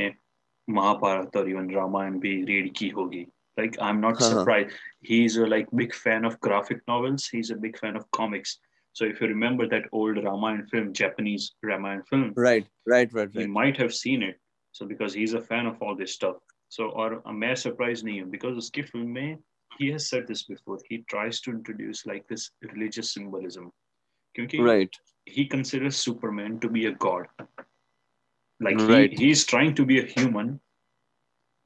महाभारत और even रामायण भी read की होगी. Like I'm not हाँ, हाँ. surprised. He's a like big fan of graphic novels. He's a big fan of comics. So if you remember that old Ramayana film, Japanese Ramayana film, right, right, right, right, he might have seen it. So because he's a fan of all this stuff. So or a mere surprise name because uski film mein, he has said this before. He tries to introduce like this religious symbolism. Right. he considers Superman to be a god. Like right. he, he's trying to be a human,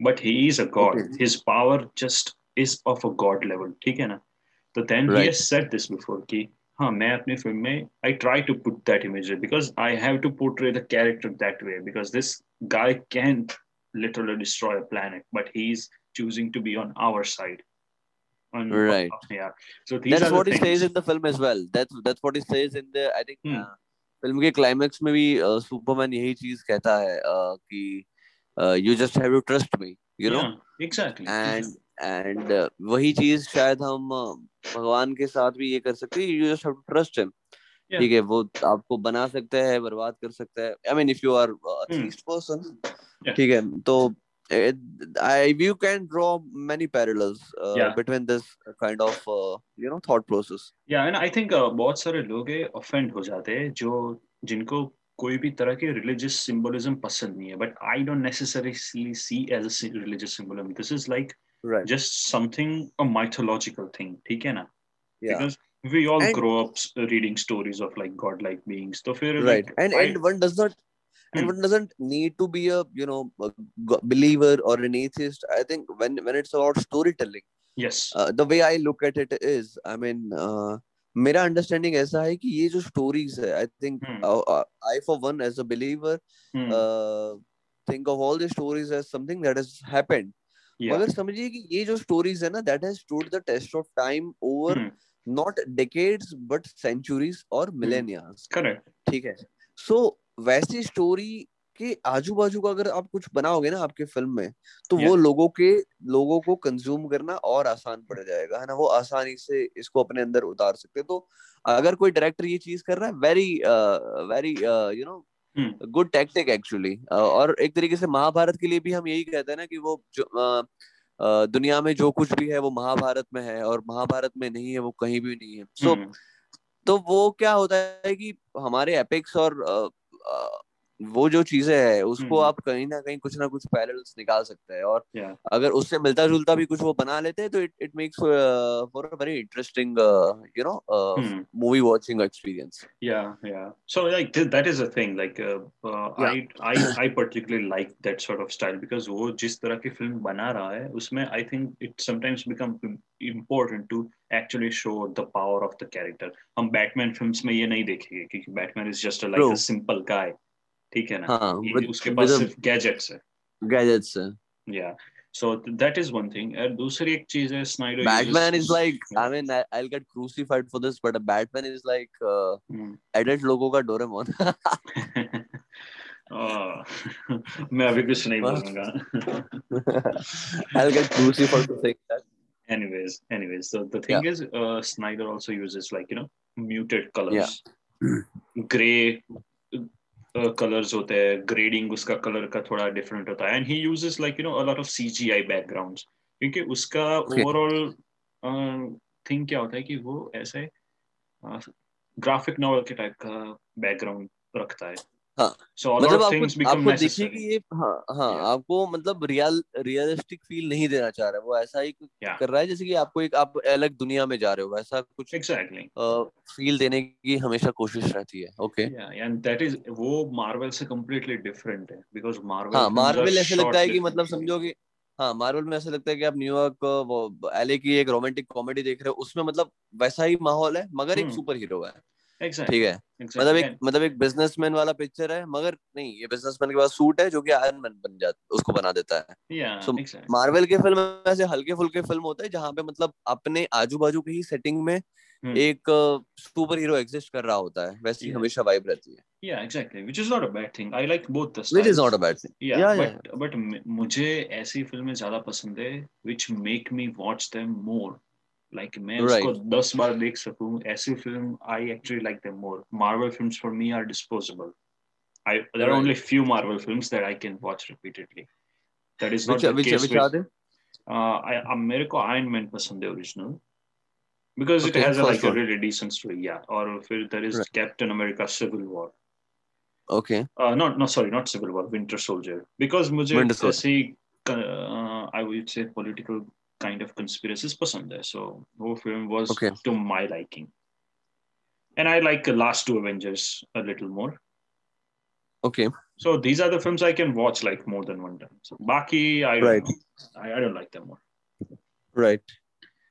but he is a god. Okay. His power just is of a god level. Okay, na? So then right. he has said this before. Ki, हाँ मैं अपने फ़िल्म में I try to put that imagery because I have to portray the character that way because this guy can literally destroy a planet, but he's choosing to be on our side. On, Right. Yeah. So that's what he things. says in the film as well that's that's what he says in the i think Hmm. uh, film के क्लाइमेक्स में भी सुपरमैन यही चीज़ कहता है uh, कि you just have to trust me you know exactly. And and वही चीज़ शायद हम uh, भगवान के साथ भी ये कर सकते हैं। You just have to trust him ठीक है वो आपको बना सकता है बर्बाद कर सकता है। I mean if you are. Atheist person ठीक है तो I you can draw many parallels Yeah. Between this kind of you know thought process yeah and I think बहुत सारे लोग ऑफेंड हो जाते हैं जो जिनको कोई भी तरह के रिलीजियस सिंबलिज्म पसंद नहीं है but I don't necessarily see as a religious symbolism this is like Right just something a mythological thing ठीक है ना या because we all And- grow up s- reading stories of like godlike beings तो फिर right like, and I- and one does not and Hmm. one doesn't need to be a you know a go- believer or an atheist i think when when it's about storytelling yes uh, the way i look at it is i mean uh, मेरा अंडरस्टैंडिंग ऐसा है कि ये जो स्टोरीज है I think Hmm. I for one as a believer Hmm. Think of all the stories as something that has happened yeah. मगर समझिए कि ये जो स्टोरीज है ना that has stood the test of time over Hmm. Not decades but centuries और मिलेनियर्स correct. ठीक है? सो so, वैसी स्टोरी के आजू बाजू का अगर आप कुछ बनाओगे ना आपके फ़िल्म में तो वो लोगों के लोगों को कंज्यूम करना और आसान पड़ जाएगा है ना? वो आसानी से इसको अपने अंदर उतार सकते तो अगर कोई डायरेक्टर ये चीज़ कर रहा है very very you know Hmm. Good tactic actually और एक तरीके से महाभारत के लिए भी हम यही कहते हैं ना कि वो जो uh, uh, दुनिया में जो कुछ भी है वो महाभारत में है और महाभारत में नहीं है वो कहीं भी नहीं है। सो so, तो वो क्या होता है कि हमारे एपिक्स और uh, वो जो चीज़ें है उसको आप कहीं ना कहीं कुछ ना कुछ पैरल निकाल सकते हैं। और अगर उससे मिलता जुलता भी कुछ वो बना लेते हैं तो it it makes for very interesting you know movie watching experience या या so like that is a thing like I I I particularly like that sort of style because वो जिस तरह की फ़िल्म बना रहा है उसमें I think it sometimes become important to actually show the power of the character हम बैटमैन फ़िल्म में ये नहीं देखेंगे क्योंकि Batman is just like simple guy ठीक है ना? हाँ ये- उसके पास सिर्फ़ गैजेट्स है. Gadgets Yeah. So that is one thing. और दूसरी एक चीज़ है Snyder Batman uses- is like I mean I will get crucified for this but a Batman is like Hmm. Adult लोगों का डोरेमोन Oh, मैं अभी कुछ नहीं? बोलूँगा. I'll get crucified for saying that. anyways anyways so the thing yeah. is uh, snyder also uses like you know muted colors yeah. gray colours होते हैं ग्रेडिंग उसका कलर का थोड़ा डिफरेंट होता है। And he uses like you know a lot of C G I background क्योंकि उसका ओवरऑल okay. थिंग क्या होता है कि वो ऐसे ग्राफिक नॉवल के टाइप का बैकग्राउंड रखता है। हाँ so मतलब आपको आपको देखिए कि ये हाँ हाँ yeah. आपको मतलब रियल रियलिस्टिक फील नहीं देना चाह रहा है वो ऐसा ही yeah. कर रहा है जैसे कि आपको एक आप अलग दुनिया में जा रहे हो वैसा कुछ एग्जैक्टली फील देने की हमेशा कोशिश रहती है ओके एंड दैट इज़ वो मार्वल से डिफरेंट है बिकॉज़ मार्वल हाँ मार्वल ऐसे लगता है कि मतलब समझो कि हाँ मार्वल में ऐसा लगता है कि आप न्यूयॉर्क वो एले की एक रोमांटिक कॉमेडी देख रहे हो उसमें मतलब वैसा ही माहौल है मगर एक सुपर हीरो है। ठीक है? मतलब एक मतलब एक बिजनेसमैन वाला पिक्चर है मगर नहीं ये बिजनेसमैन के पास सूट है जो कि आयरन मैन बन जाता उसको बना देता है। सो मार्वल के फ़िल्म ऐसे हल्के फुल्के फ़िल्म होते हैं जहाँ पे मतलब अपने आजू बाजू की ही सेटिंग में hmm. एक सुपर हीरो एग्जिस्ट कर रहा होता है वैसी yeah. हमेशा वाइब रहती है। Yeah exactly which is not a bad thing. I like both the styles which is not a bad thing. Yeah, yeah but yeah. but मुझे ऐसी फ़िल्में ज़्यादा पसंद है which make me watch them more. like मैं right. उसको दस बार देख सकूं ऐसी film I actually like them more Marvel films for me are disposable I there are only few Marvel films that I can watch repeatedly. That is not which, the which, case which with, are they? Uh, I, uh, मेरे को Iron Man पसंद है original because okay, it has a, like one. a really decent story. Yeah, or फिर there is right. Captain America Civil War. Okay. Uh, not no sorry not Civil War Winter Soldier because मुझे ऐसी uh, I would say political kind of conspiracies pasand hai. So whole film was okay. to my liking. And I like the last two Avengers a little more. Okay. So these are the films I can watch like more than one time. So Baki, I don't right. I, I, don't like them more. Right.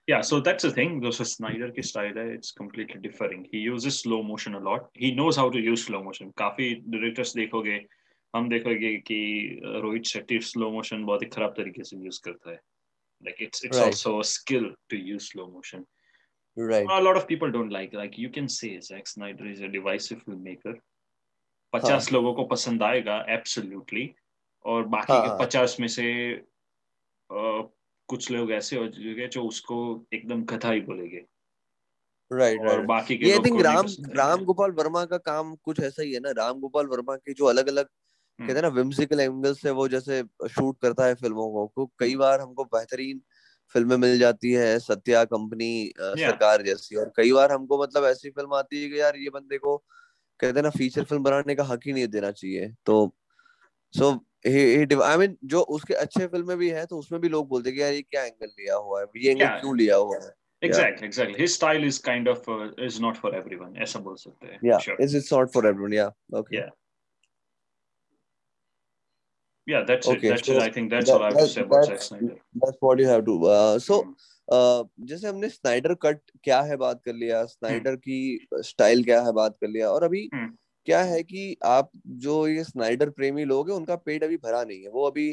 Yeah, so that's the thing. This is Snyder ki style hai, it's completely differing. He uses slow motion a lot. He knows how to use slow motion. काफी directors देखोगे हम देखोगे कि रोहित शेट्टी स्लो मोशन बहुत ही खराब तरीके से यूज करता है like it's it's right. also a skill to use slow motion right a lot of people don't like like you can say Zack Snyder is a divisive filmmaker पचास हाँ. लोगों को पसंद आएगा एब्सोल्युटली और बाकी हाँ. के पचास में से आ, कुछ लोग ऐसे हो जाएँगे जो उसको एकदम कथा ही बोलेंगे राइट right, right. बाकी के ये थिंक राम राम गोपाल वर्मा का काम कुछ ऐसा ही है ना राम गोपाल वर्मा के जो अलग अलग कहते हैं ना विम्सिकल एंगल से वो जैसे शूट करता है फ़िल्मों को तो कई बार हमको बेहतरीन फ़िल्में मिल जाती है सत्या कंपनी सरकार जैसी और कई बार हमको मतलब ऐसी फ़िल्म आती है कि यार ये बंदे को कहते हैं ना फीचर फ़िल्म बनाने का हक ही नहीं देना चाहिए तो सो आई मीन जो उसके अच्छे फ़िल्में भी है तो उसमें भी लोग बोलते हैं कि यार ये क्या एंगल लिया हुआ है ये एंगल क्यों लिया हुआ है? Exactly yeah. exactly. His style is kind of uh, is not for everyone ऐसा बोल सकते हैं yeah. sure. it's, it's not for everyone yeah. Okay. Yeah. Yeah that's okay, it that's so it. i think that's that, all i have that, to say about Zack Snyder. that's what you have to uh, so uh, जैसे हमने स्नाइडर कट क्या है बात कर लिया? स्नाइडर की स्टाइल क्या है बात कर लिया? और अभी क्या है कि आप जो ये स्नाइडर प्रेमी लोग हैं उनका पेट अभी भरा नहीं है। वो अभी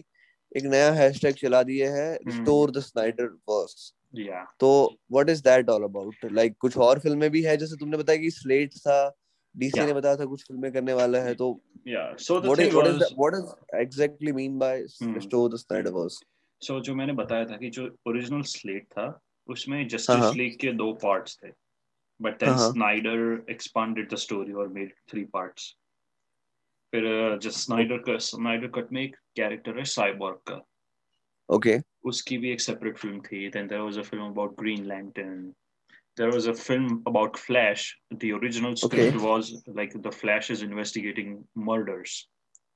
एक नया हैशटैग चला दिए है रिस्टोर द स्नाइडर वर्स तो what is that all about like कुछ और फ़िल्में भी है जैसे तुमने बताया कि स्लेट था डीसी yeah. ने बताया था कुछ फ़िल्में करने वाला है तो what is what is what does exactly mean by hmm. the Snyderverse so जो मैंने बताया था कि जो ओरिजिनल स्लेट था उसमें जस्टिस लीग के दो पार्ट्स थे but then Snyder expanded the story और मेड थ्री पार्ट्स फिर जो स्नाइडर का स्नाइडर कट में एक कैरेक्टर है साइबॉर्ग का ओके okay. उसकी भी एक सेपरेट फ़िल्म थी then there was a film about Green Lantern there was a film about Flash. The original script okay. was like the Flash is investigating murders.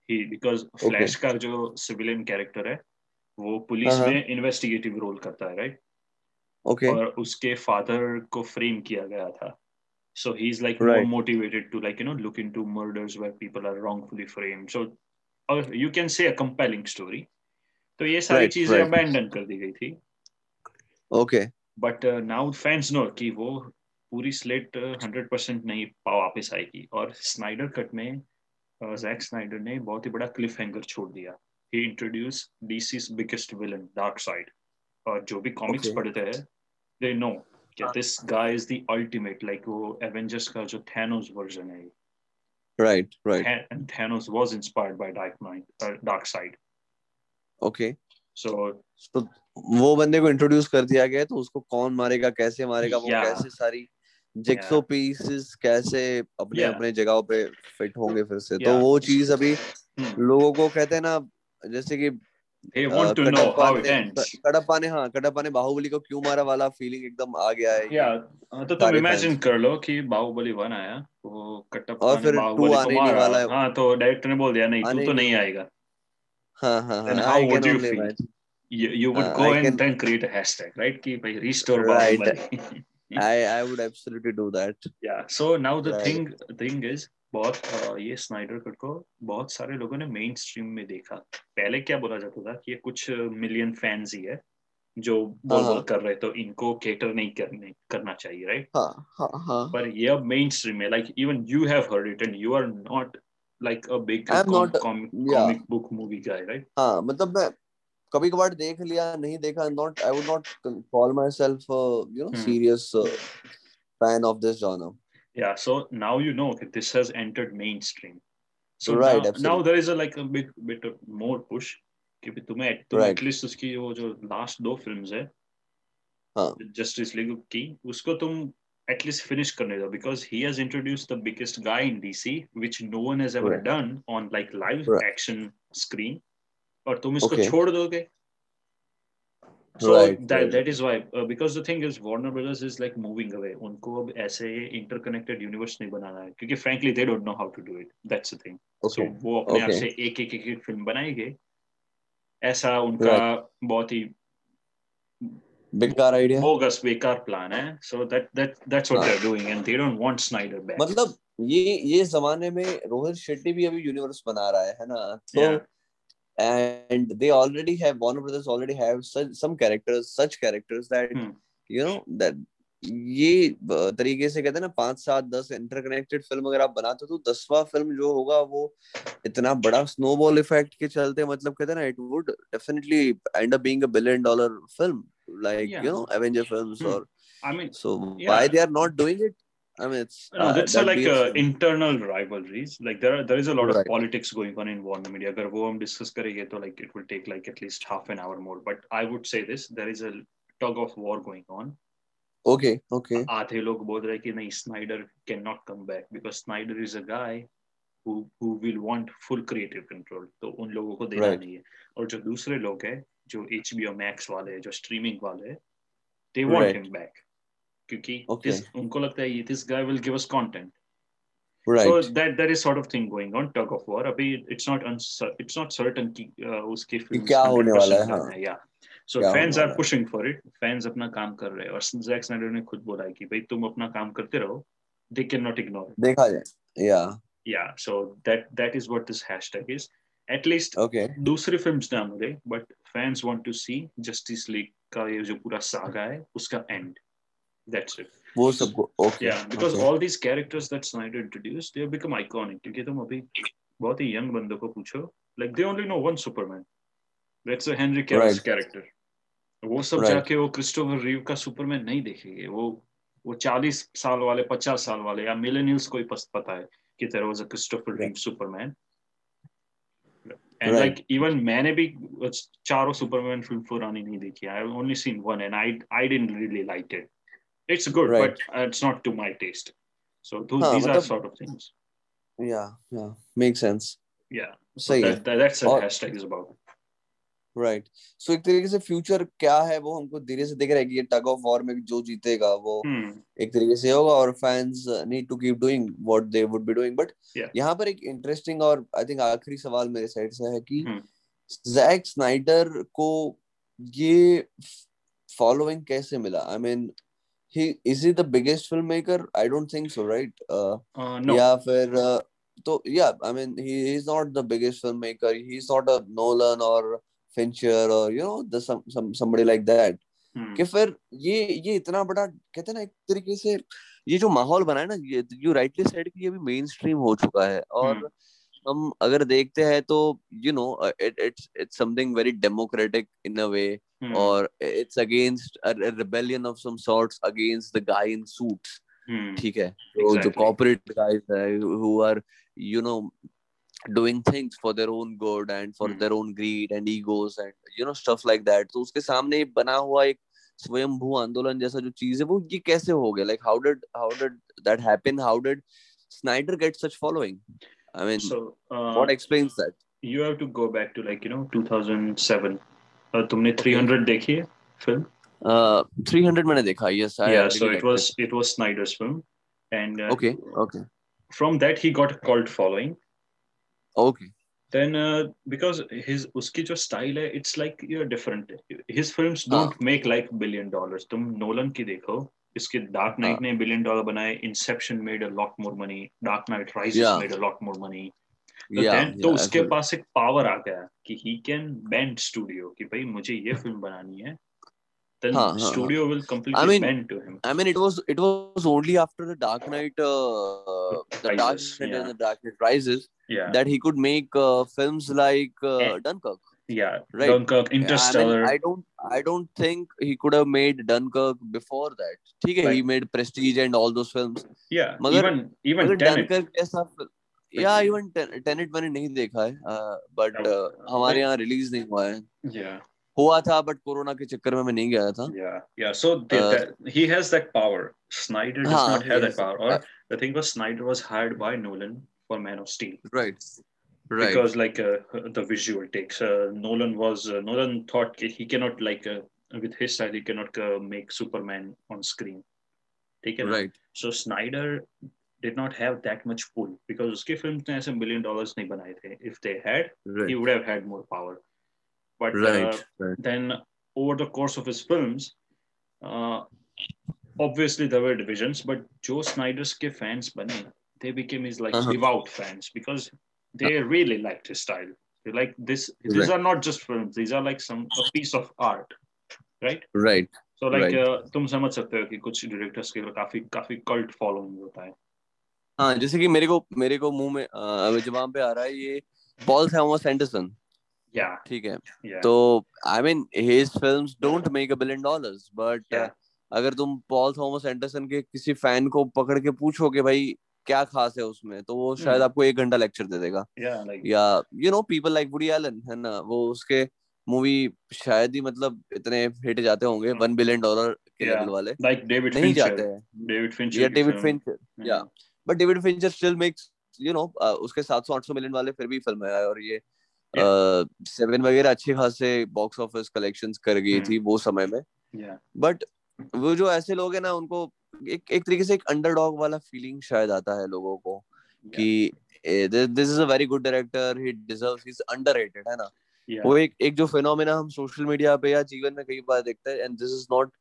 He because Flash okay. का जो civilian character है वो पुलिस uh-huh. में investigative role करता है right? Okay. और उसके father को frame किया गया था. So he's like right. more motivated to like you know look into murders where people are wrongfully framed. So or you can say a compelling story. तो ये सारी right, चीजें right. abandon कर दी गई थी. Okay. But now fans know कि वो पूरी स्लेट हंड्रेड परसेंट नहीं वापस आएगी। और स्नाइडर कट में जैक uh, स्नाइडर ने बहुत ही बड़ा क्लिफ हैंगर छोड़ दिया। ही introduce DC's biggest villain Darkseid और जो भी कॉमिक्स okay. पढ़ते हैं दे नो कि this guy is the ultimate like वो एवेंजर्स का जो थैनोस वर्जन है। Right right and Thanos was inspired by Dark Knight Darkseid okay so so वो बंदे को इंट्रोड्यूस कर दिया गया तो उसको कौन मारेगा कैसे मारेगा वो कैसे सारी जिक्सो yeah. पीसेस कैसे अपने yeah. अपने जगहों पे फिट होंगे फिर से तो yeah. तो वो चीज़ अभी hmm. लोगों को कहते हैं ना जैसे कि ने हाँ कटप्पा ने बाहुबली को क्यों मारा वाला फीलिंग एकदम आ गया है yeah तो तुम इमेजिन कर लो कि बाहुबली वन आया वो कटप्पा और फिर टू आने वाला है हाँ तो डायरेक्टर ने बोल दिया नहीं तू तो नहीं आएगा हाँ हाँ हाँ how would you feel you, you would uh, go I and can... then create a hashtag right कि भाई restore right. I I would absolutely do that yeah so now the right. thing thing is बहुत ये स्नाइडर कट को बहुत सारे लोगों ने मेन स्ट्रीम में देखा पहले क्या बोला जाता था कि ये कुछ मिलियन फैंस ही है जो बोल बोल कर रहे तो इनको केटर नहीं करने करना चाहिए राइट हाँ, हाँ, हाँ. पर ये अब मेन स्ट्रीम में like even you have heard it and you are not like a big comic book movie guy right हाँ मतलब मैं कभी कभार देख लिया नहीं देखा not I would not call myself you know serious fan of this genre yeah so now you know that this has entered mainstream. So right, now, now there is a like a bit bit of more push कि तुम्हें तुम right. एटलीस्ट उसकी वो जो लास्ट दो फिल्म्स है जस्टिस लीग की उसको तुम एटलीस्ट फिनिश करने दो because he has introduced the biggest guy in DC which no one has ever done on like live action screen और तुम इसको okay. छोड़ दोगे so right, that right. that is why uh, because the thing is warner brothers is like moving away उनको अब ऐसे interconnected universe नहीं बनाना है क्योंकि frankly they don't know how to do it that's the thing okay. so वो अपने okay. आप से एक एक एक एक फ़िल्म बनाएँगे ऐसा उनका right. बहुत ही बेकार आइडिया बोगस बेकार प्लान है। So that that that's what they are doing and they don't want Snyder back मतलब ये ये जमाने में रोहित शेट्टी भी अभी यूनिवर्स बना रहा है है ना? तो yeah. and they already have Warner Brothers already have such some characters such characters that hmm. you know that ये तरीके से कहते हैं ना पाँच सात दस इंटरकनेक्टेड फ़िल्म अगर आप बनाते हो तो दसवा फ़िल्म जो होगा वो इतना बड़ा स्नोबॉल इफ़ेक्ट के चलते मतलब कहते हैं ना it would definitely end up being a billion dollar film Like you know Avenger films और I mean, so yeah. why they are not doing it? I mean, it's no, uh, that's that like uh, internal rivalries. Like there, are, there is a lot right. of politics going on in Warner Media. अगर वो हम discuss करेंगे तो like it will take like at least half an hour more. But I would say this: there is a tug of war going on. Okay, okay. आधे लोग बोल रहे कि नहीं Snyder cannot come back because Snyder is a guy who who will want full creative control. तो उन लोगों को देना right. नहीं है. और जो दूसरे लोग हैं, जो HBO Max वाले जो streaming वाले हैं, want right. him back. क्योंकि okay. this, उनको लगता है this guy will give us content right so that that is sort of thing going on tug of war abhi it's not it's not certain ki uh, uske film क्या होने वाला है हाँ yeah so fans are pushing for it fans अपना काम कर रहे हैं और जैक स्नाइडर ने खुद बोला है कि भाई तुम अपना काम करते रहो they cannot ignore it देखा जाए yeah yeah so that that is what this hashtag is at least okay दूसरी फ़िल्म ना मुझे but fans want to see Justice League का ये जो पूरा सागा है उसका एंड दैट्स इट बहुत ही नो वन सुपरमैन वो सब जाके वो क्रिस्टोफर रीव का सुपरमैन नहीं देखेंगे। वो वो चालीस साल वाले पचास साल वाले या मिलेनियल्स को ही पता है कि there was a Christopher Reeve Superman and like even मैंने भी चारों सुपरमैन फिल्म पुरानी नहीं देखी I only seen one and I I didn't really like it it's good right. but uh, it's not to my taste so those, huh, these are the, sort of things yeah yeah makes sense yeah so that, that, that's what hashtag is about Right so एक तरीके से फ्यूचर क्या है वो हमको धीरे से दिख रहा है कि ये टग ऑफ़ वॉर में जो जीतेगा वो hmm. एक तरीके से होगा और fans need to keep doing what they would be doing but यहाँ पर एक इंटरेस्टिंग और आई थिंक आखिरी सवाल मेरे साइड से है कि जैक hmm. स्नाइडर को ये फॉलोइंग कैसे मिला? I mean he the biggest filmmaker? I don't think so right? Uh, uh no. yeah for uh, so yeah i mean he is not the biggest filmmaker. He's not a nolan or fincher or know the some, some somebody like that hmm. कि फिर ये ये इतना बड़ा कहते हैं ना एक तरीके से ये जो माहौल बना है ना ये यू राइटली सेड कि ये भी मेन स्ट्रीम हो चुका है और hmm. हम अगर देखते हैं तो you know it it's it's something very democratic in a way hmm. against a, a rebellion of some sorts against the guy in suits ठीक है तो जो corporate guys है who are you know doing things for their own good and for hmm. their own greed and egos and you know stuff like that तो उसके सामने बना हुआ एक स्वयंभू आंदोलन जैसा जो चीज है वो ये कैसे हो गया like how did how did that happen how did Snyder get such following I mean so, uh, what explains that you have to go back to like you know 2007 uh, तुमने 300 देखी है film uh 300 मैंने देखा yes I yeah really so it liked was it was Snyder's film and uh, okay okay from that he got a cult following Okay then because his उसकी जो स्टाइल है it's like you different his films don't make like billion dollars तुम नोलन की देखो इसके डार्क नाइट ने बिलियन डॉलर बनाए Inception made a lot more money Dark Knight Rises made a lot more money तो उसके पास एक पावर आ गया कि ही कैन बेंड स्टूडियो कि भाई मुझे ये फ़िल्म बनानी है then हाँ, हाँ, studio will completely I mean, bend to him I mean, it was it was only after the Dark Knight, uh, the Dark Rises, Knight yeah. and the Dark Knight Rises yeah that he could make uh, films like uh, Eh, Dunkirk. yeah Right. Dunkirk Interstellar. I mean, I don't, I don't think he could have made Dunkirk before that. ठीक है, he made Prestige and all those films. yeah मगर- even even मगर Tenet Dunkirk जैसा या इवन टेनेट मैंने नहीं देखा है बट Oh, हमारे यहाँ रिलीज़ नहीं हुआ है yeah हुआ था बट कोरोना के चक्कर में मैं नहीं गया था Yeah, yeah. So the, Uh, that, he has that power. Snyder does हाँ, not have that yes. power. Or the thing was, Snyder was hired by for Man of Steel right right because like uh, the visual takes. Uh, Nolan was uh, Nolan thought he cannot like uh, with his style he cannot uh, make Superman on screen. ठीक है ना? So Snyder did not have that much pull because उसके films ने ऐसे million dollars नहीं बनाए थे. If they had, right. he would have had more power. But uh, right right then over the course of his films, uh, obviously there were divisions, but Joe Snyder's ke fans bane, they became his like Uh-huh. devout fans because they really liked his style. They like this. These Right. are not just films; these are like some a piece of art, right? Right So like Right. uh, तुम समझ सकते हो कि कुछ directors के काफी काफी cult following होता है. हाँ जैसे कि मेरे को मेरे को मुंह में अ, जबान पे आ रहा है ये पॉल थॉमस एंडरसन Yeah, ठीक है। तो I mean his films don't make a billion dollars but अगर तुम पॉल थॉमस एंडरसन के किसी फ़ैन को पकड़ के पूछोगे भाई क्या खास है उसमें तो वो शायद Hmm. आपको एक घंटा लेक्चर दे देगा। या you know people like Woody Allen है ना वो उसके मूवी शायद ही मतलब इतने हिट जाते होंगे. वन बिलियन डॉलर के लेवल वाले। Like David नहीं जाते हैं. या David Fincher yeah. But David Fincher still makes you know उसके 700 800 मिलियन वाले फिर भी फ़िल्म है और ये सेवन वगैरह अच्छे खासे बॉक्स ऑफ़िस कलेक्शन कर गई हम्म। थी वो समय में बट वो जो ऐसे लोग है ना उनको एक एक तरीके से एक अंडरडॉग वाला फीलिंग शायद आता है लोगों को कि this is a very good director he deserves he is underrated है ना Yeah. वो एक एक जो फिनोमेना हम सोशल मीडिया पे या जीवन में कई बार देखते हैं and this is not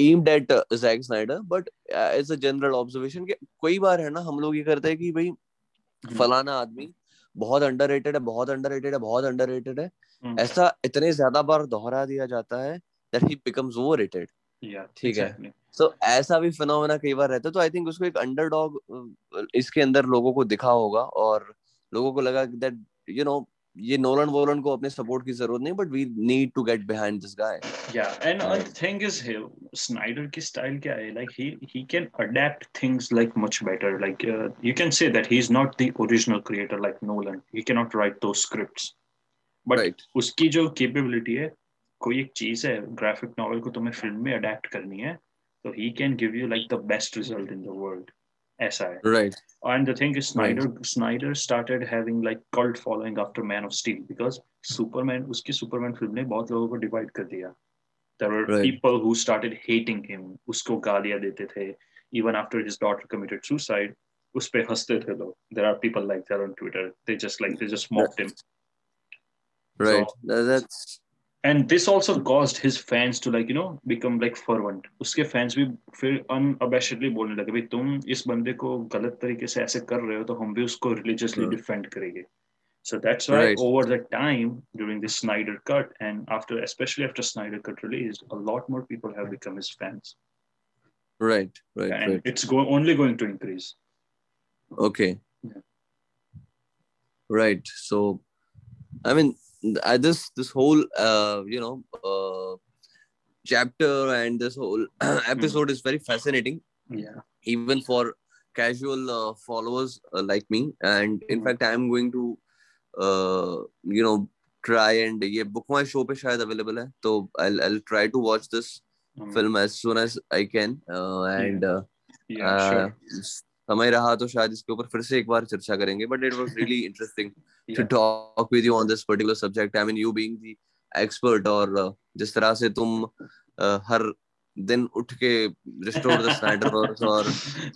aimed at Jack Snyder but as a general observation कि कई बार है ना हम लोग ये करते हैं कि भाई हम्म। फलाना आदमी बहुत अंडररेटेड है बहुत अंडररेटेड है बहुत अंडररेटेड है Hmm. ऐसा इतने ज़्यादा बार दोहरा दिया जाता है that he becomes overrated ठीक है। सो ऐसा भी फिनोमेना कई बार रहता है तो आई थिंक उसको एक अंडरडॉग इसके अंदर लोगों को दिखा होगा और लोगों को लगा दैट यू नो ये नोलन वोलन को अपने सपोर्ट की ज़रूरत नहीं but we need to get behind this guy या and the thing is here Snyder की स्टाइल क्या है? Like he he can adapt things like much better like you can say that he is not the original creator like Nolan he can not write those scripts but right. उसकी जो कैपेबिलिटी है कोई एक चीज़ है ग्राफिक नॉवेल को तुम्हें फ़िल्म में अडैप्ट करनी है तो he can give you like the best result in the world ऐसा है. Right And the thing is, Snyder Snyder started having like cult following after Man of Steel because Superman उसकी Superman film ने बहुत लोगों को divide कर दिया. There were Right. people who started hating him. उसको गालियाँ देते थे. Even after his daughter committed suicide, उस पे हंसते थे लोग. There are people like that on Twitter. They just like they just mocked him. Right that's And this also caused his fans to like you know become like fervent. उसके fans भी फिर unabashedly बोलने लगे भाई तुम इस बंदे को गलत तरीके से ऐसे कर रहे हो तो हम भी उसको religiously Hmm. defend करेंगे. So that's why Right. over the time during the Snyder cut and after especially after Snyder cut released, a lot more people have become his fans. Right right and right it's go- only going to increase. Okay. Yeah. Right. So, I mean, I, this this whole uh, you know uh, chapter and this whole episode is very fascinating, Yeah. even for casual uh, followers uh, like me. And in Mhm. fact, I am going to uh, you know try and ये book my show पे शायद available है. So I'll I'll try to watch this Um, film as soon as I can. Uh, and uh, yeah, uh, sure. समय रहा तो शायद इसके ऊपर फिर से एक बार चर्चा करेंगे but it was really interesting to talk with you on this particular subject I mean you being the expert और जिस तरह से तुम uh, हर दिन उठ के रिस्टोर द स्नाइडरवर्स और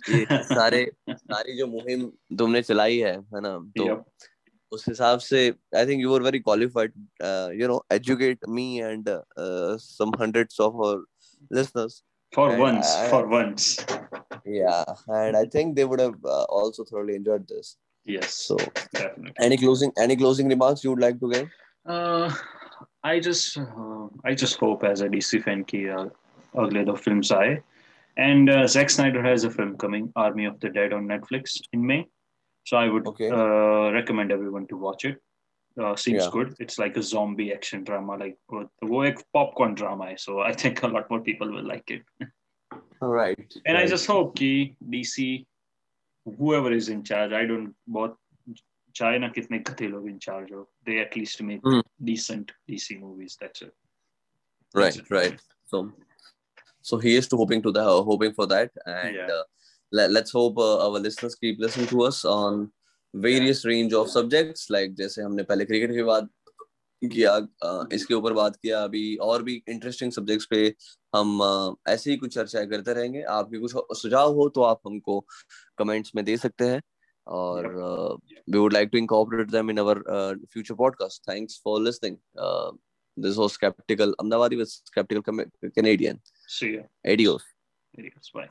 ये सारे सारी जो मुहिम तुमने चलाई है है ना? तो yep. उस हिसाब से I think you are very qualified you know educate me and some hundreds of hour and once I, for once. yeah and i think they would have uh, also thoroughly enjoyed this yes so definitely any closing any closing remarks you would like to give uh i just uh, i just hope as a dc fan ki uh, agle do films aaye and uh, Zack Snyder has a film coming Army of the Dead on Netflix in May so I would okay. uh, recommend everyone to watch it. Uh, seems yeah. good. It's like a zombie action drama, like वो एक popcorn drama है. So I think a lot more people will like it. All right. And right. I just hope कि DC, whoever is in charge, I don't बहुत चाहे ना कितने गधे लोग in charge हो, they at least make mm. decent DC movies. That's it. Right, That's it. right. So, so he is to hoping to the hoping for that, and. Yeah. Uh, let, let's hope uh, our listeners keep listening to us on various yeah. range of subjects like जैसे हमने पहले क्रिकेट की बात किया इसके ऊपर बात किया अभी और भी इंटरेस्टिंग सब्जेक्ट्स पे हम ऐसे ही कुछ चर्चाएँ करते रहेंगे आपके कुछ सुझाव हो तो आप हमको कमेंट्स में दे सकते हैं और we would like to incorporate them in our future podcast thanks for listening this was skeptical अहमदाबादी with skeptical Canadian. See ya. Adios. Adios. Bye.